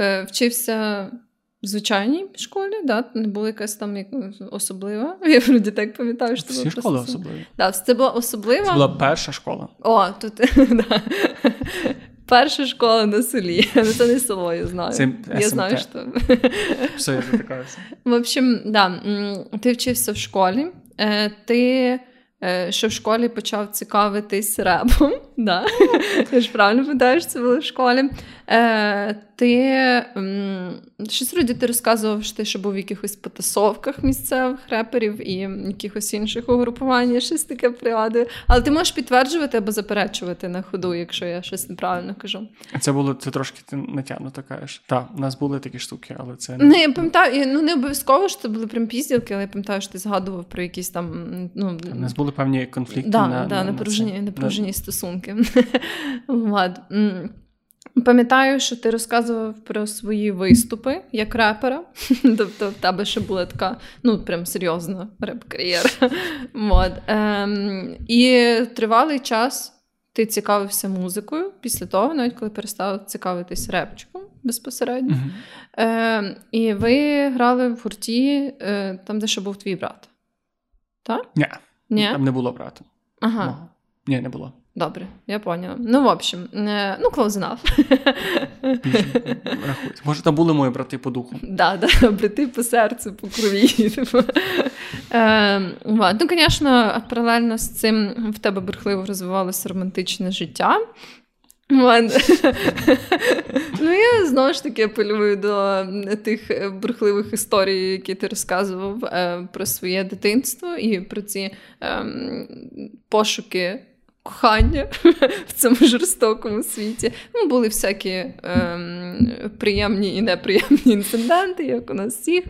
е, вчився в звичайній школі, да? не була якась там як- особлива. *laughs* Я вроді так пам'ятаю, що це Всі школи просто- особливі. Да, це була особлива. Це була перша школа. О, тут да. Перша школа на селі. *laughs* Ну, це не село, я знаю. Це я СМТ. знаю, що. *laughs* Все, я затикаюся. В общем, да, ти вчився в школі. Е, Ти що ще в школі почав цікавитись репом. *laughs* Да? Ти ж правильно питаєш, це було в школі. Ти щось вроді ти розказував, що ти ще був в якихось потасовках місцевих реперів і якихось інших угрупувань, щось таке пригадую. Але ти можеш підтверджувати або заперечувати на ходу, якщо я щось неправильно кажу. Це було це трошки натягнуто кажеш. Так, у нас були такі штуки, але це Ну, я пам'ятаю, ну не обов'язково, що це були прям пізділки, але я пам'ятаю, що ти згадував про якісь там. Ну, У нас були певні конфлікти да, на, да, на, на, напружені, це. напружені стосунки. *laughs* Пам'ятаю, що ти розказував про свої виступи як репера. *laughs* Тобто в тебе ще була така, ну, прям серйозна реп-кар'єра. *laughs* От. Ем, і тривалий час ти цікавився музикою після того, навіть коли перестав цікавитись репчиком безпосередньо. Мгм. Е, і ви грали в гурті е, там, де ще був твій брат. Так? Ні, Ні? там не було брата. Ага, Ні, не було. Добре, я поняла. Ну, в общем, е, ну, close enough. Може, там були мої брати по духу. Да, да, брати по серцю, по крові. Е. Ну, звісно, паралельно з цим в тебе бурхливо розвивалося романтичне життя. Ну, я знову ж таки апелюю до тих бурхливих історій, які ти розказував е, про своє дитинство і про ці ем, пошуки кохання *laughs* в цьому жорстокому світі. Ну, були всякі ем, приємні і неприємні інциденти, як у нас всіх.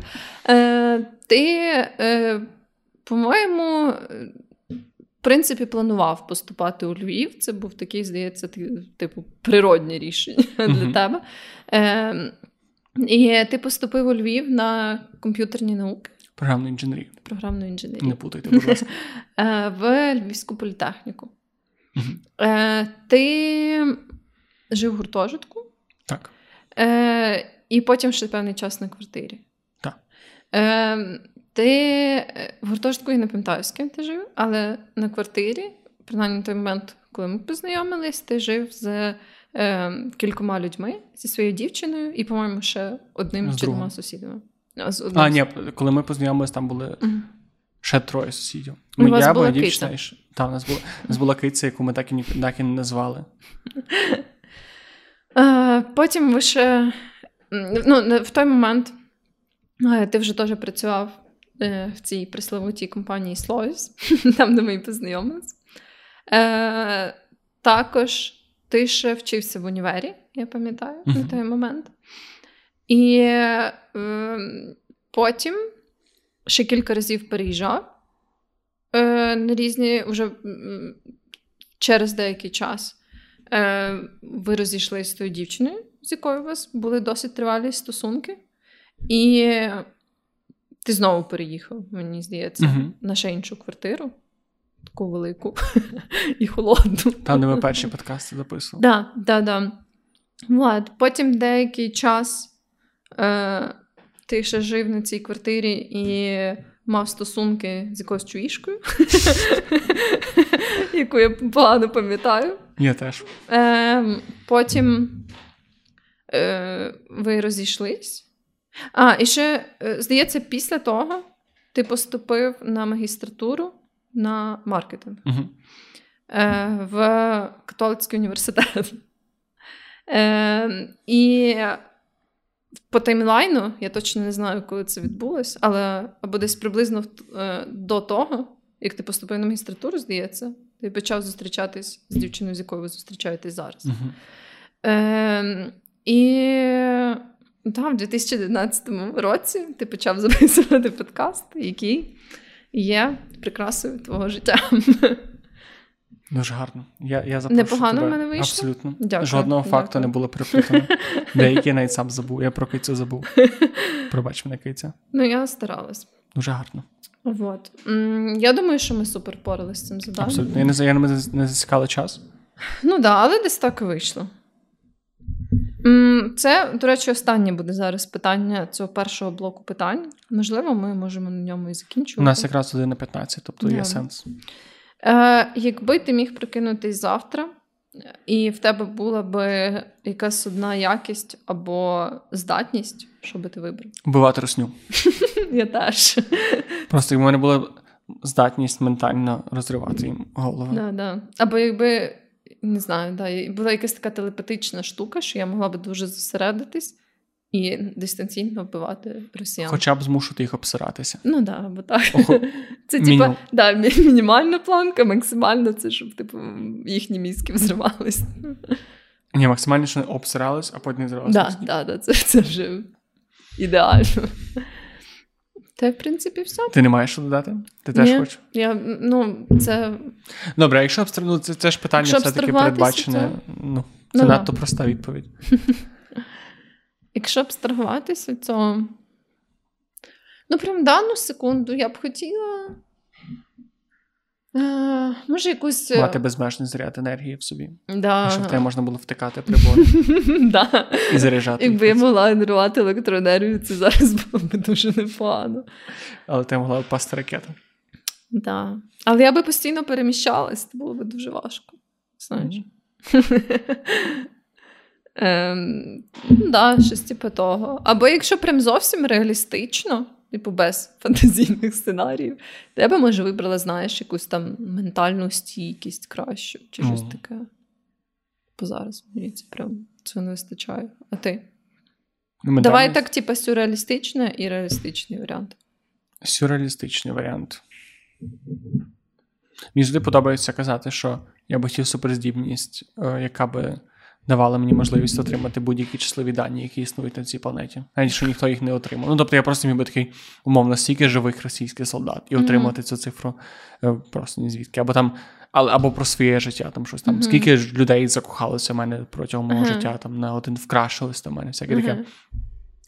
Е, ти, е, по-моєму, в принципі, планував поступати у Львів. Це був такий, здається, типу, природнє рішення *laughs* для тебе. Е, і ти поступив у Львів на комп'ютерні науки, Програмну інженерію. програмну інженерію Не путайте, будь ласка. *laughs* е, в Львівську політехніку. Е, ти жив в гуртожитку, Так. е, і потім ще певний час на квартирі. Так. Е, ти е, в гуртожитку я не пам'ятаю, з ким ти жив, але на квартирі, принаймні на той момент, коли ми познайомились, ти жив з е, кількома людьми, зі своєю дівчиною і, по-моєму, ще одним З чи двома сусідами. А, з одним А, ні, коли ми познайомилися, там були. Ще троє сусідів. У вас я, була дівчина Та, у нас була, у нас була киця, яку ми так і, так і не назвали. Е, Потім ви ще ну, в той момент е, ти вже теж працював е, в цій пресловутій компанії Slovis, *laughs* там, де ми і познайомилися. Е, Також ти ще вчився в універі, я пам'ятаю, на той момент. І е, потім ще кілька разів переїжджав е, на різні вже через деякий час. Е, ви розійшлися з тою дівчиною, з якою у вас були досить тривалі стосунки, і ти знову переїхав, мені здається, Мгм. на ще іншу квартиру, таку велику *laughs* і холодну. Там, де ми перші подкасти записували. Да, да, да. От. Потім деякий час е, ти ще жив на цій квартирі і мав стосунки з якоюсь чуїшкою, *laughs* яку я погано пам'ятаю. Я теж. Е, Потім е, ви розійшлись. А, і ще, е, здається, після того ти поступив на магістратуру на маркетинг Угу. в католицький університет. Е, і по таймлайну, я точно не знаю, коли це відбулось, але або десь приблизно е, до того, як ти поступив на магістратуру, здається, ти почав зустрічатись з дівчиною, з якою ви зустрічаєтесь зараз. Угу. Е, і так, в 2011 році ти почав записувати *laughs* подкаст, який є прикрасою твого життя. *laughs* Дуже гарно. Я, я запрошую Непогано тебе. в мене вийшло? Абсолютно. Дякую, Жодного дякую. факту не було переплутано. *laughs* Деякі я навіть сам забув. Я про кицю забув. *laughs* Пробач мене киця. Ну, я старалась. Дуже гарно. Вот. М, Я думаю, що ми супер порались з цим заданням. Абсолютно. Я не я не, не засікала час. Ну так, да, але десь так і вийшло. Це, до речі, останнє буде зараз питання цього першого блоку питань. Можливо, ми можемо на ньому і У нас якраз 1 на 15, тобто є сенс. Е, якби ти міг прокинутись завтра, і в тебе була би якась одна якість або здатність, що би ти вибрав? Вбивати русню. *laughs* Я теж. Просто в мене була здатність ментально розривати їм голову. Да, да. Або якби, не знаю, да, була якась така телепатична штука, що я могла би дуже зосередитись і дистанційно вбивати росіян. Хоча б змушувати їх обсиратися. Ну да, або так. Охо- *laughs* Це мінімум. типа да, мі- мінімальна планка, максимально це, щоб типу, їхні мізки взривались. Ні, максимально, що обсирались, а потім не зривалися. Да, да, да, це, це вже ідеально. Та, в принципі, все. Ти не маєш що додати? Ти теж хочеш? Я, ну, це Добре, а якщо абстрагну, це, це ж питання Якщо все-таки передбачене. Ну, це Ну, да. надто проста відповідь. *laughs* Якщо абстрагуватися цього. Ну, прям дану секунду я б хотіла. Е, може, якусь. е, Мати безмежний заряд енергії в собі. Да. Щоб тебе можна було втикати прибори *laughs* да. і заряджати. Якби я могла генерувати електроенергію, це зараз було б дуже непогано. Але ти могла впасти ракета. Да. Але я би постійно переміщалась, це було б дуже важко. Знаєш. *laughs* Ем, ну, да, щось типу того. Або якщо прям зовсім реалістично, типу без фантазійних сценаріїв, то я би, може, вибрала, знаєш, якусь там ментальну стійкість кращу, чи щось Мгм. таке. Бо зараз мені це прям цього не вистачає. А ти? Ну, Давай так, типу, сюрреалістичне і реалістичний варіант. Сюрреалістичний варіант. Мені завжди подобається казати, що я би хотів суперздібність, е, яка би давала мені можливість отримати будь-які числиві дані, які існують на цій планеті. Навіть що ніхто їх не отримав. Ну, тобто я просто міг би такий, умовно, стільки живих російських солдат і отримати цю цифру е, просто ні звідки. Або там, але, або про своє життя, там щось там. Мгм. Скільки ж людей закохалося в мене протягом мого Ага. життя, там на один вкрашилось до мене, всяке таке.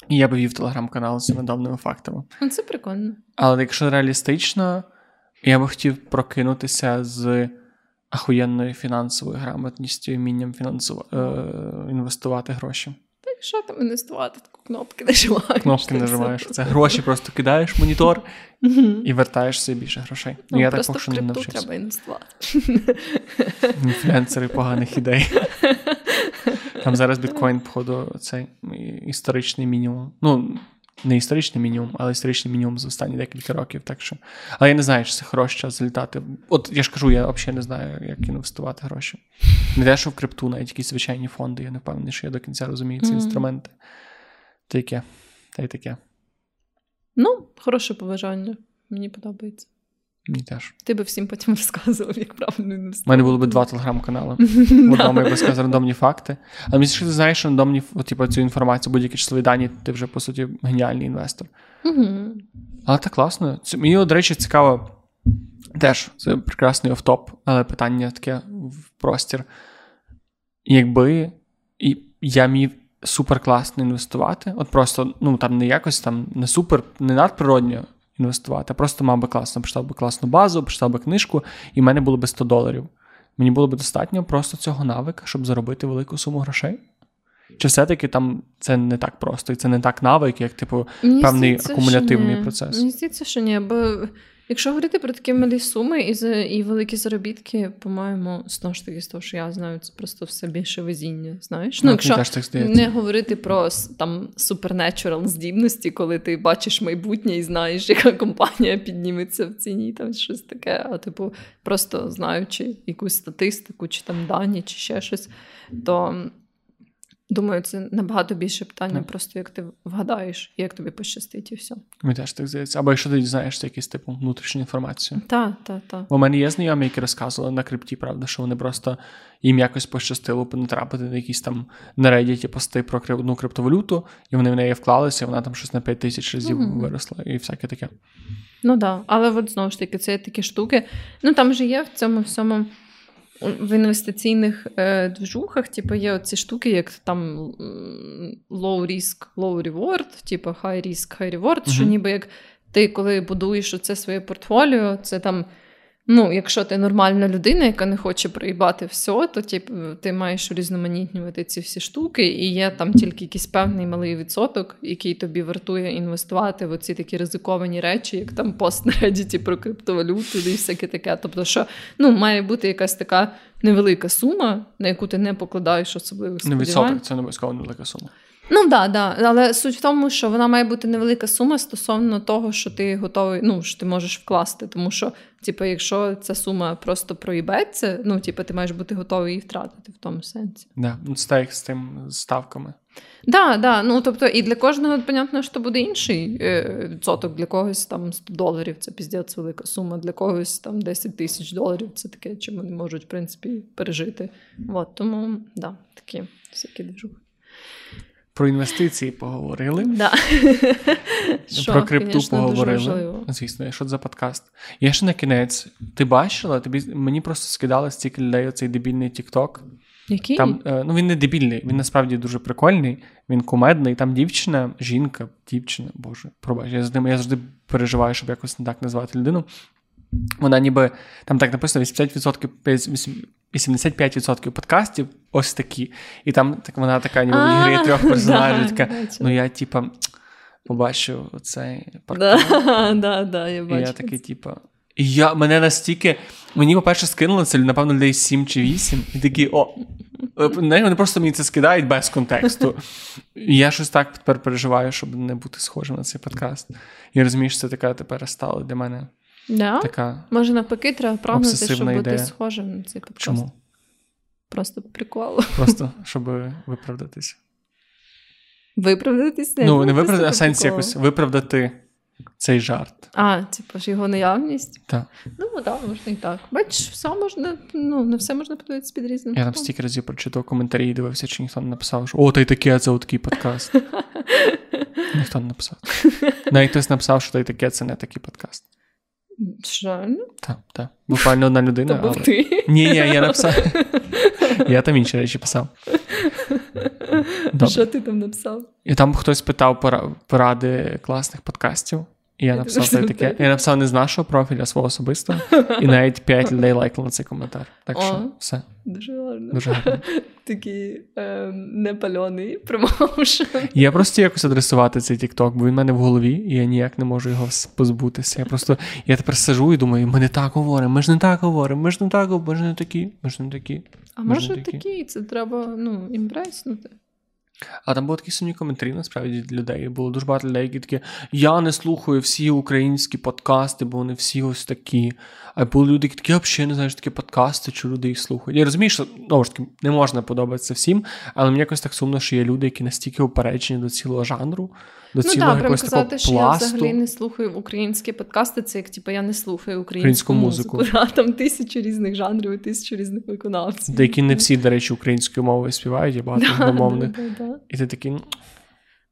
І я би вів телеграм-канал з цими давними фактами. Ну, це прикольно. Але якщо реалістично, я би хотів прокинутися з ахуєнною фінансовою грамотністю і вмінням фінансу... е... інвестувати гроші. Так що там інвестувати? Кнопки нажимаєш. Кнопки нажимаєш. Це гроші просто кидаєш в монітор і вертаєш собі більше грошей. Ну, Ну, я так поки що не навчився. треба інвестувати. Інфлюенсери поганих ідей. *laughs* Там зараз біткоін, походу, цей історичний мінімум. Ну, не історичний мінімум, але історичний мінімум за останні декілька років. Так що. Але я не знаю, чи це хороший час залітати. От я ж кажу, я взагалі не знаю, як інвестувати гроші. Не те, що в крипту, навіть якісь звичайні фонди. Я не впевнений, що я до кінця розумію ці Мгм. інструменти. Та яке. Та й таке. Ну, хороше побажання. Мені подобається. Мені теж. Ти би всім потім *laughs* розказував, як правильно У мене було б два телеграм-канали. *laughs* В одному я би сказав рандомні факти. Але мені що ти знаєш, що рандомні типу, цю інформацію, будь-які числові дані, ти вже, по суті, геніальний інвестор. Але так класно. Мені, до речі, цікаво. Теж це прекрасний офтоп, але питання таке в простір. Якби я міг супер класно інвестувати, от просто, ну там не якось там не супер, не надприродньо інвестувати, просто мав би класно, почитав би класну базу, почитав би книжку, і в мене було би 100 доларів. Мені було б достатньо просто цього навика, щоб заробити велику суму грошей. Чи все-таки там це не так просто, і це не так навик, як типу певний акумулятивний процес? Мені здається, що ні, бо Якщо говорити про такі малі суми і і великі заробітки, по-моєму, знову ж таки, з того, що я знаю, це просто все більше везіння. Знаєш? Ну, ну Якщо не говорити про там супернечурал здібності, коли ти бачиш майбутнє і знаєш, яка компанія підніметься в ціні, там щось таке, а типу, просто знаючи якусь статистику, чи там дані, чи ще щось, то Думаю, це набагато більше питання, yeah. просто як ти вгадаєш, як тобі пощастить, і все. Мені теж так здається. Або якщо ти дізнаєшся якусь типу внутрішню інформацію. Так, так, так. У мене є знайомі, які розказували на крипті, правда, що вони просто їм якось пощастило натрапити на якісь там на Reddit пости про одну криптовалюту, і вони в неї вклалися, і вона там щось на 5 тисяч разів mm-hmm. виросла, і всяке таке. Ну так, да. але от знову ж таки, це такі штуки. Ну там же є в цьому всьому в інвестиційних е, движухах, типу, є оці штуки, як там low risk, low reward, типу high risk, high reward, uh що ніби як ти, коли будуєш оце своє портфоліо, це там Ну, якщо ти нормальна людина, яка не хоче проїбати все, то типу, ти маєш різноманітнювати ці всі штуки, і є там тільки якийсь певний малий відсоток, який тобі вартує інвестувати в оці такі ризиковані речі, як там пост на Reddit про криптовалюту і всяке таке. Тобто, що ну, має бути якась така невелика сума, на яку ти не покладаєш особливо сподівань. Не відсоток, це не обов'язково невелика сума. Ну да, да. Але суть в тому, що вона має бути невелика сума стосовно того, що ти готовий, ну що ти можеш вкласти. Тому що, типу, якщо ця сума просто проїбеться, ну типу, ти маєш бути готовий її втратити в тому сенсі. Да, ну це так з тим ставками. Да, да. Ну тобто, і для кожного, понятно, що буде інший е, відсоток. Для когось там 100 доларів це піздець велика сума, для когось там 10 тисяч доларів це таке, чим вони можуть, в принципі, пережити. От, тому да, такі всякі движухи. Про інвестиції поговорили. Да. *laughs* Про крипту Конечно, поговорили. Звісно, що це за подкаст? Я ще на кінець. Ти бачила? Тобі мені просто скидали стільки людей оцей дебільний Тікток. Який? Там, е, ну Він не дебільний, він насправді дуже прикольний, він кумедний. Там дівчина, жінка, дівчина, боже, пробач, я я завжди переживаю, щоб якось не так назвати людину. Вона ніби там так написано: 80%, 85% подкастів ось такі. І там так вона така ніби в ігрі трьох *laughs* персонажів. така, Ну я, типа, побачив цей подкаст. *laughs* Да, да, я бачу. І я такий, типа. І я мене настільки. Мені, по-перше, скинули це, напевно, людей 7 чи 8, і такі, о, е, вони просто мені це скидають без контексту. І я щось так тепер переживаю, щоб не бути схожим на цей подкаст. І розумієш, це така тепер стала для мене. Да? Така Може, навпаки, треба прагнути, щоб ідея. бути схожим на цей подкаст. Чому? Просто прикол. Просто, *laughs* щоб виправдатися. Виправдатись? Не, ну, не виправдати, а сенс якось виправдати цей жарт. А, типу ж його наявність? Так. Ну, так, да, можна і так. Бачиш, все можна, ну, не все можна подивитися під різним. Я там стільки разів прочитав коментарі і дивився, чи ніхто не написав, що о, та й таке, це такий подкаст. *laughs* ніхто не написав. Навіть хтось написав, що та й таке, це не такий подкаст. Реально? Так, так. Буквально одна людина. То був але... ти? Ні, ні, я написав. Я там інші речі писав. Добре. Що ти там написав? І там хтось питав поради класних подкастів. І я написав це таке. Я написав не з нашого профіля, а свого особистого. І навіть 5 людей лайкнули цей коментар. Так що все. Дуже гарно. Дуже гарно. *laughs* Такий е, непальоний промоушен. Я просто якось адресувати цей Тікток, бо він в мене в голові, і я ніяк не можу його позбутися. Я просто я тепер сижу і думаю, ми не так говоримо, ми ж не так говоримо, ми ж не так говоримо, ми ж не такі, ми ж не такі. А може такі, це треба ну, імбреснути. А там були такі сумні коментарі, насправді від людей. Було дуже багато людей, які такі: я не слухаю всі українські подкасти, бо вони всі ось такі. А були люди, які такі, я взагалі не знаю, що такі подкасти, чи люди їх слухають. Я розумію, що знову ж таки не можна подобатися всім, але мені якось так сумно, що є люди, які настільки упереджені до цілого жанру, до ну, так, якогось казати, такого що пласту. Я взагалі не слухаю українські подкасти. Це як типу, я не слухаю українську, українську музику. музику. *laughs* Там тисячу різних жанрів, і тисячу різних виконавців. Деякі не всі, до речі, українською мовою співають, є багато *laughs* англомовних. І ти такий.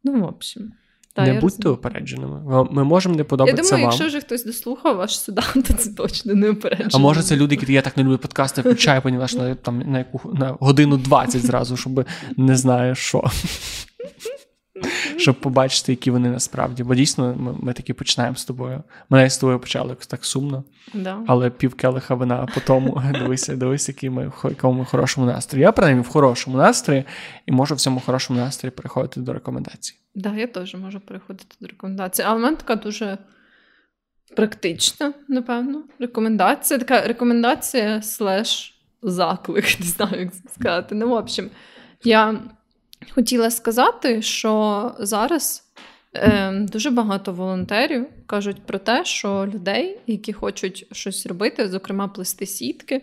Ну, в общем. Та, не будьте упередженими. Ми можемо не подобатися. Я думаю, вам. якщо вже хтось дослухав аж сюди, *laughs* то це точно не упереджено. А може це люди, які я так не люблю подкасти, включаю, поняла, що там на яку на годину 20 зразу, щоб не знаю що. Щоб побачити, які вони насправді. Бо дійсно ми, ми таки починаємо з тобою. Мене з тобою почали так сумно, Да. але пів келиха вина по тому. *laughs* Дивися, дивися, які ми в якому ми хорошому настрої. Я принаймні в хорошому настрої і можу в цьому хорошому настрої переходити до рекомендацій. Да, я теж можу переходити до рекомендацій. Але в мене така дуже практична, напевно, рекомендація. Така рекомендація слеш заклик, *laughs* не знаю, як сказати. Ну, в общем, я хотіла сказати, що зараз е, дуже багато волонтерів кажуть про те, що людей, які хочуть щось робити, зокрема плести сітки,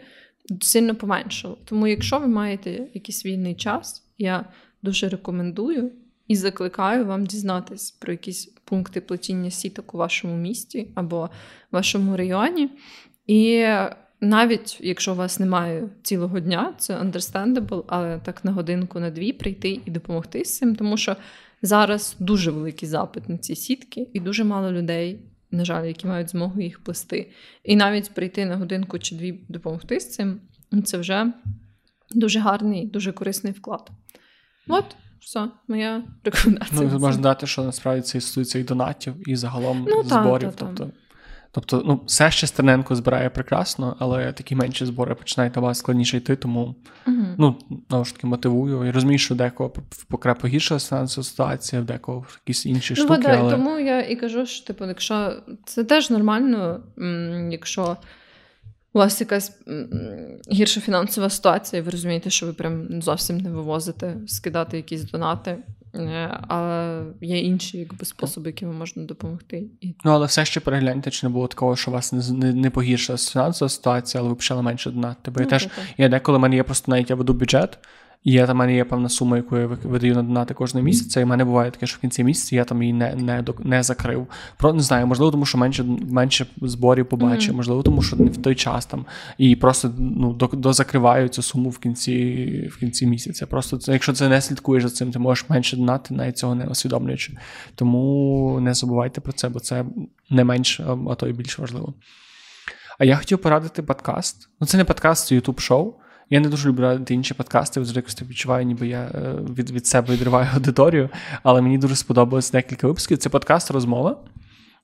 сильно поменшало. Тому, якщо ви маєте якийсь вільний час, я дуже рекомендую і закликаю вам дізнатись про якісь пункти плетіння сіток у вашому місті або вашому районі. І навіть якщо у вас немає цілого дня, це understandable, але так на годинку, на дві прийти і допомогти з цим, тому що зараз дуже великий запит на ці сітки, і дуже мало людей, на жаль, які мають змогу їх плести. І навіть прийти на годинку чи дві допомогти з цим, це вже дуже гарний, дуже корисний вклад. От. Все, моя рекомендація. Ну, можна дати, що насправді це стосується і донатів, і загалом ну, зборів. Та, та, тобто, тобто, ну, все ще Стерненко збирає прекрасно, але такі менші збори починають на вас складніше йти, тому угу. ну, знову ж таки мотивую. І розумію, що декого покре погіршилася фінансова ситуація, в декого якісь інші ну, штуки. Да, але... Тому я і кажу, що типу, якщо це теж нормально, якщо. У вас якась гірша фінансова ситуація, і ви розумієте, що ви прям зовсім не вивозите, скидати якісь донати, але є інші якби, способи, якими можна допомогти. Ну, але все ще перегляньте, чи не було такого, що у вас не не, не погіршилася фінансова ситуація, але ви почали менше донати. Бо ну, я теж я деколи в мене є просто навіть я веду бюджет. Я там мене є певна сума, яку я видаю на донати кожного місяця, і в мене буває таке, що в кінці місяця я там її не не, не закрив. Про не знаю, можливо, тому що менше менше зборів побачив, mm-hmm. можливо, тому що не в той час там і просто ну дозакриваю цю суму в кінці в кінці місяця. Просто це, якщо це не слідкуєш за цим, ти можеш менше донати, навіть цього не усвідомлюючи. Тому не забувайте про це, бо це не менш, а то й більш важливо. А я хотів порадити подкаст. Ну, це не подкаст, це ютуб шоу. Я не дуже люблю радити інші подкасти, завжди якось відчуваю, ніби я е, від від себе відриваю *laughs* аудиторію, але мені дуже сподобалось декілька випусків. Це подкаст розмова.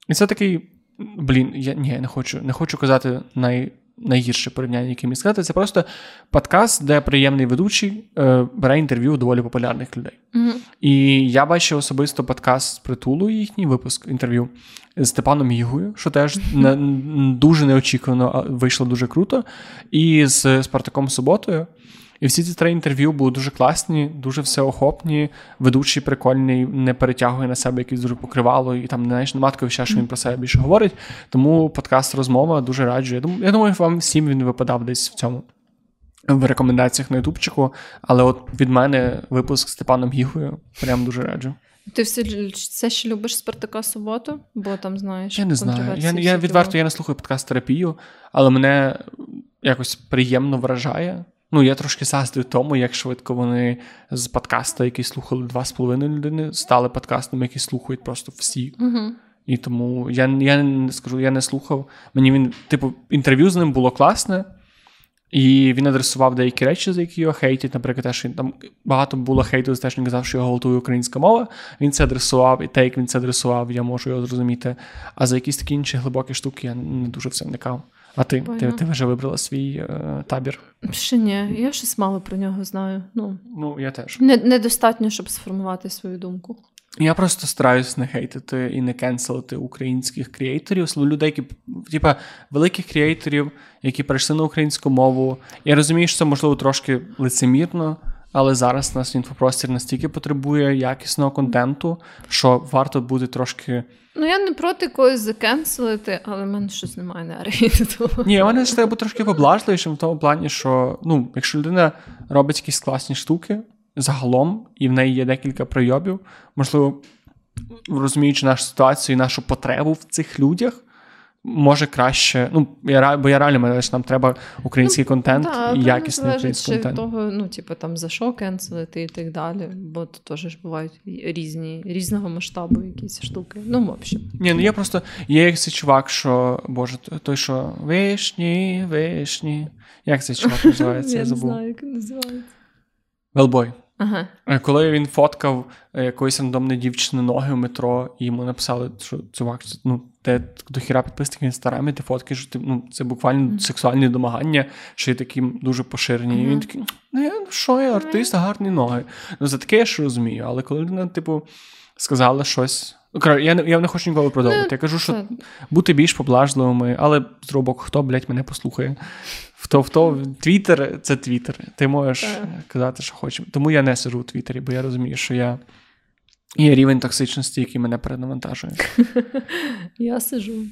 І це такий, блін, я ні, не хочу не хочу казати най, найгірше порівняння, яке міг сказати. Це просто подкаст, де приємний ведучий е, бере інтерв'ю у доволі популярних людей. Mm-hmm. І я бачив особисто подкаст з притулу, їхній випуск інтерв'ю з Степаном Ігою, що теж *laughs* не, дуже неочікувано вийшло дуже круто. І з Спартаком Суботою. І всі ці три інтерв'ю були дуже класні, дуже всеохопні, ведучий прикольний, не перетягує на себе якесь дуже покривало, і там не знаєш, нема такого ще, що він про себе більше говорить. Тому подкаст розмова дуже раджу. Я думаю, я думаю, вам всім він випадав десь в цьому. В рекомендаціях на Ютубчику, але от від мене випуск з Степаном Гігою прям дуже раджу. Ти все все ще любиш Спартака суботу? Бо там знаєш. Я не знаю. Я я відверто я не слухаю подкаст терапію, але мене якось приємно вражає. Ну, я трошки заздрю тому, як швидко вони з подкаста, який слухали два з половиною людини, стали подкастом, який слухають просто всі. Угу. І тому я я не скажу, я не слухав. Мені він, типу, інтерв'ю з ним було класне. І він адресував деякі речі, за які його хейтять. Наприклад, те, що там багато було хейту за те, що він казав, що його гвалтує українська мова. Він це адресував, і те, як він це адресував, я можу його зрозуміти. А за якісь такі інші глибокі штуки я не дуже в це вникав. А ти ти, ти вже вибрала свій е, табір? Ще ні, я щось мало про нього знаю. Ну, ну я теж. Не, Недостатньо, щоб сформувати свою думку. Я просто стараюсь не хейтити і не кенселити українських креаторів, людей, які типа великих креаторів, які перейшли на українську мову. Я розумію, що це можливо трошки лицемірно, але зараз нас інфопростір настільки потребує якісного контенту, що варто бути трошки. Ну, я не проти когось закенселити, але в мене щось немає енергії до того. Ні, в мене ж треба бути трошки поблажливішим в тому плані, що ну, якщо людина робить якісь класні штуки, загалом, і в неї є декілька пройобів. Можливо, розуміючи нашу ситуацію і нашу потребу в цих людях. Може краще, ну я бо я реально мене що нам треба український ну, контент да, і якісний український контент. того, ну типу там за що кенселити і так далі. Бо тут теж ж бувають різні різного масштабу якісь штуки. Ну в общем. Ні, ну я просто є як цей чувак, що боже, той, що вишні, вишні. Як цей чувак *laughs* називається? Я забув. не знаю, як називається. Велбой. Ага. Е, Коли він фоткав е, якоїсь рандомної дівчини ноги в метро, і йому написали, що чувак, ну, те до хіра підписників в інстаграмі, ти фоткаєш, що ти, ну, це буквально Мгм. сексуальні домагання, що є такі дуже поширені. І він такий, ну я ну, що я артист, гарні ноги. Ну, за таке я ж розумію. Але коли людина, типу, сказала щось. Ну, я, не- я не хочу ніколи продовжувати. Ну, я кажу, що бути більш поблажливими, але з боку, хто, блядь, мене послухає. В то, в то Твіттер це Твіттер. Ти можеш казати, що хочеш. Тому я не сижу у Твіттері, бо я розумію, що я є рівень токсичності, який мене перенавантажує. *laughs* Я сижу.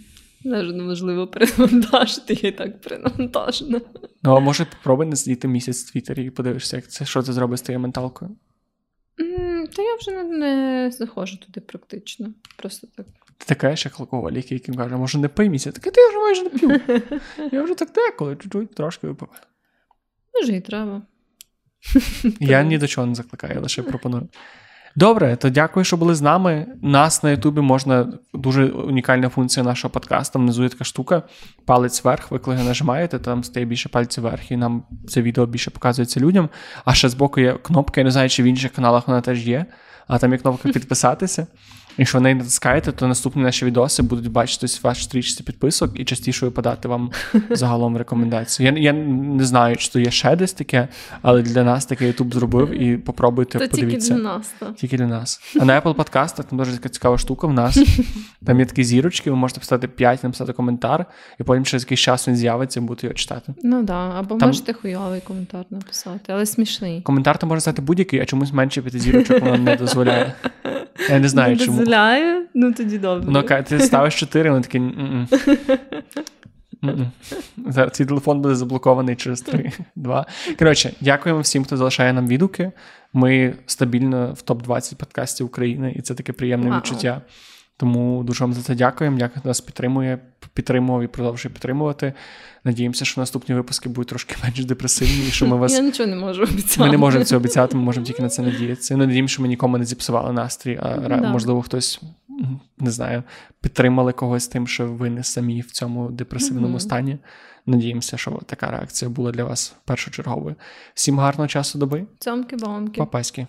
Навіть неможливо перевантажити, я і так перенавантажена. Ну, а може, попробуй не сидіти місяць в Твіттері і подивишся, як це, що це зробить з твоєю менталкою. Та я вже не, не заходжу туди практично. Просто так. Ти така як алкоголік, який каже, може не пий місяць. Так ти вже майже не п'ю. *laughs* Я вже так деколи, чуть-чуть трошки випиваю. Може, і треба. Я *laughs* ні до чого не закликаю, я лише пропоную. Добре, то дякую, що були з нами. Нас на Ютубі можна дуже унікальна функція нашого подкасту. Внизу є така штука. Палець вверх. Ви коли нажимаєте, нажимаєте, там стає більше пальців вверх, і нам це відео більше показується людям. А ще збоку є кнопка, я не знаю, чи в інших каналах вона теж є. А там є кнопка *laughs* підписатися. Якщо ви неї натискаєте, то наступні наші відоси будуть бачитись в вашій стрічці підписок і частіше випадати вам *laughs* загалом рекомендації. Я, я не знаю, чи то є ще десь таке, але для нас таке YouTube зробив і попробуйте То тільки подивіться. для нас, так. Тільки для нас. А на Apple подкастах там дуже така цікава штука в нас. *laughs* Там є такі зірочки, ви можете писати 5, написати коментар, і потім через якийсь час він з'явиться і будете його читати. Ну да, або Там- можете хуйовий коментар написати, але смішний. Коментар там може стати будь-який, а чомусь менше п'яти зірочок воно не дозволяє. *laughs* Я не знаю, чому. Дозволяє? Ну тоді добре. Ну, ти ставиш 4, вони. М-м. Зараз цей телефон буде заблокований через 3, 2. Коротше, дякуємо всім, хто залишає нам відгуки. Ми стабільно в топ-20 подкастів України, і це таке приємне відчуття. Тому дуже вам за це дякуємо. Дякую, нас підтримує, підтримував і продовжує підтримувати. Надіємося, що наступні випуски будуть трошки менш депресивні, і що ми вас Я нічого не можу обіцяти. ми не можемо це обіцяти, ми можемо тільки на це надіятися. Надіємося, що ми нікому не зіпсували настрій, а Да. можливо, хтось не знаю, підтримали когось тим, що ви не самі в цьому депресивному Мгм. стані. Надіємося, що така реакція була для вас першочерговою. Всім гарного часу доби, Цьомки-бомки. папаськи.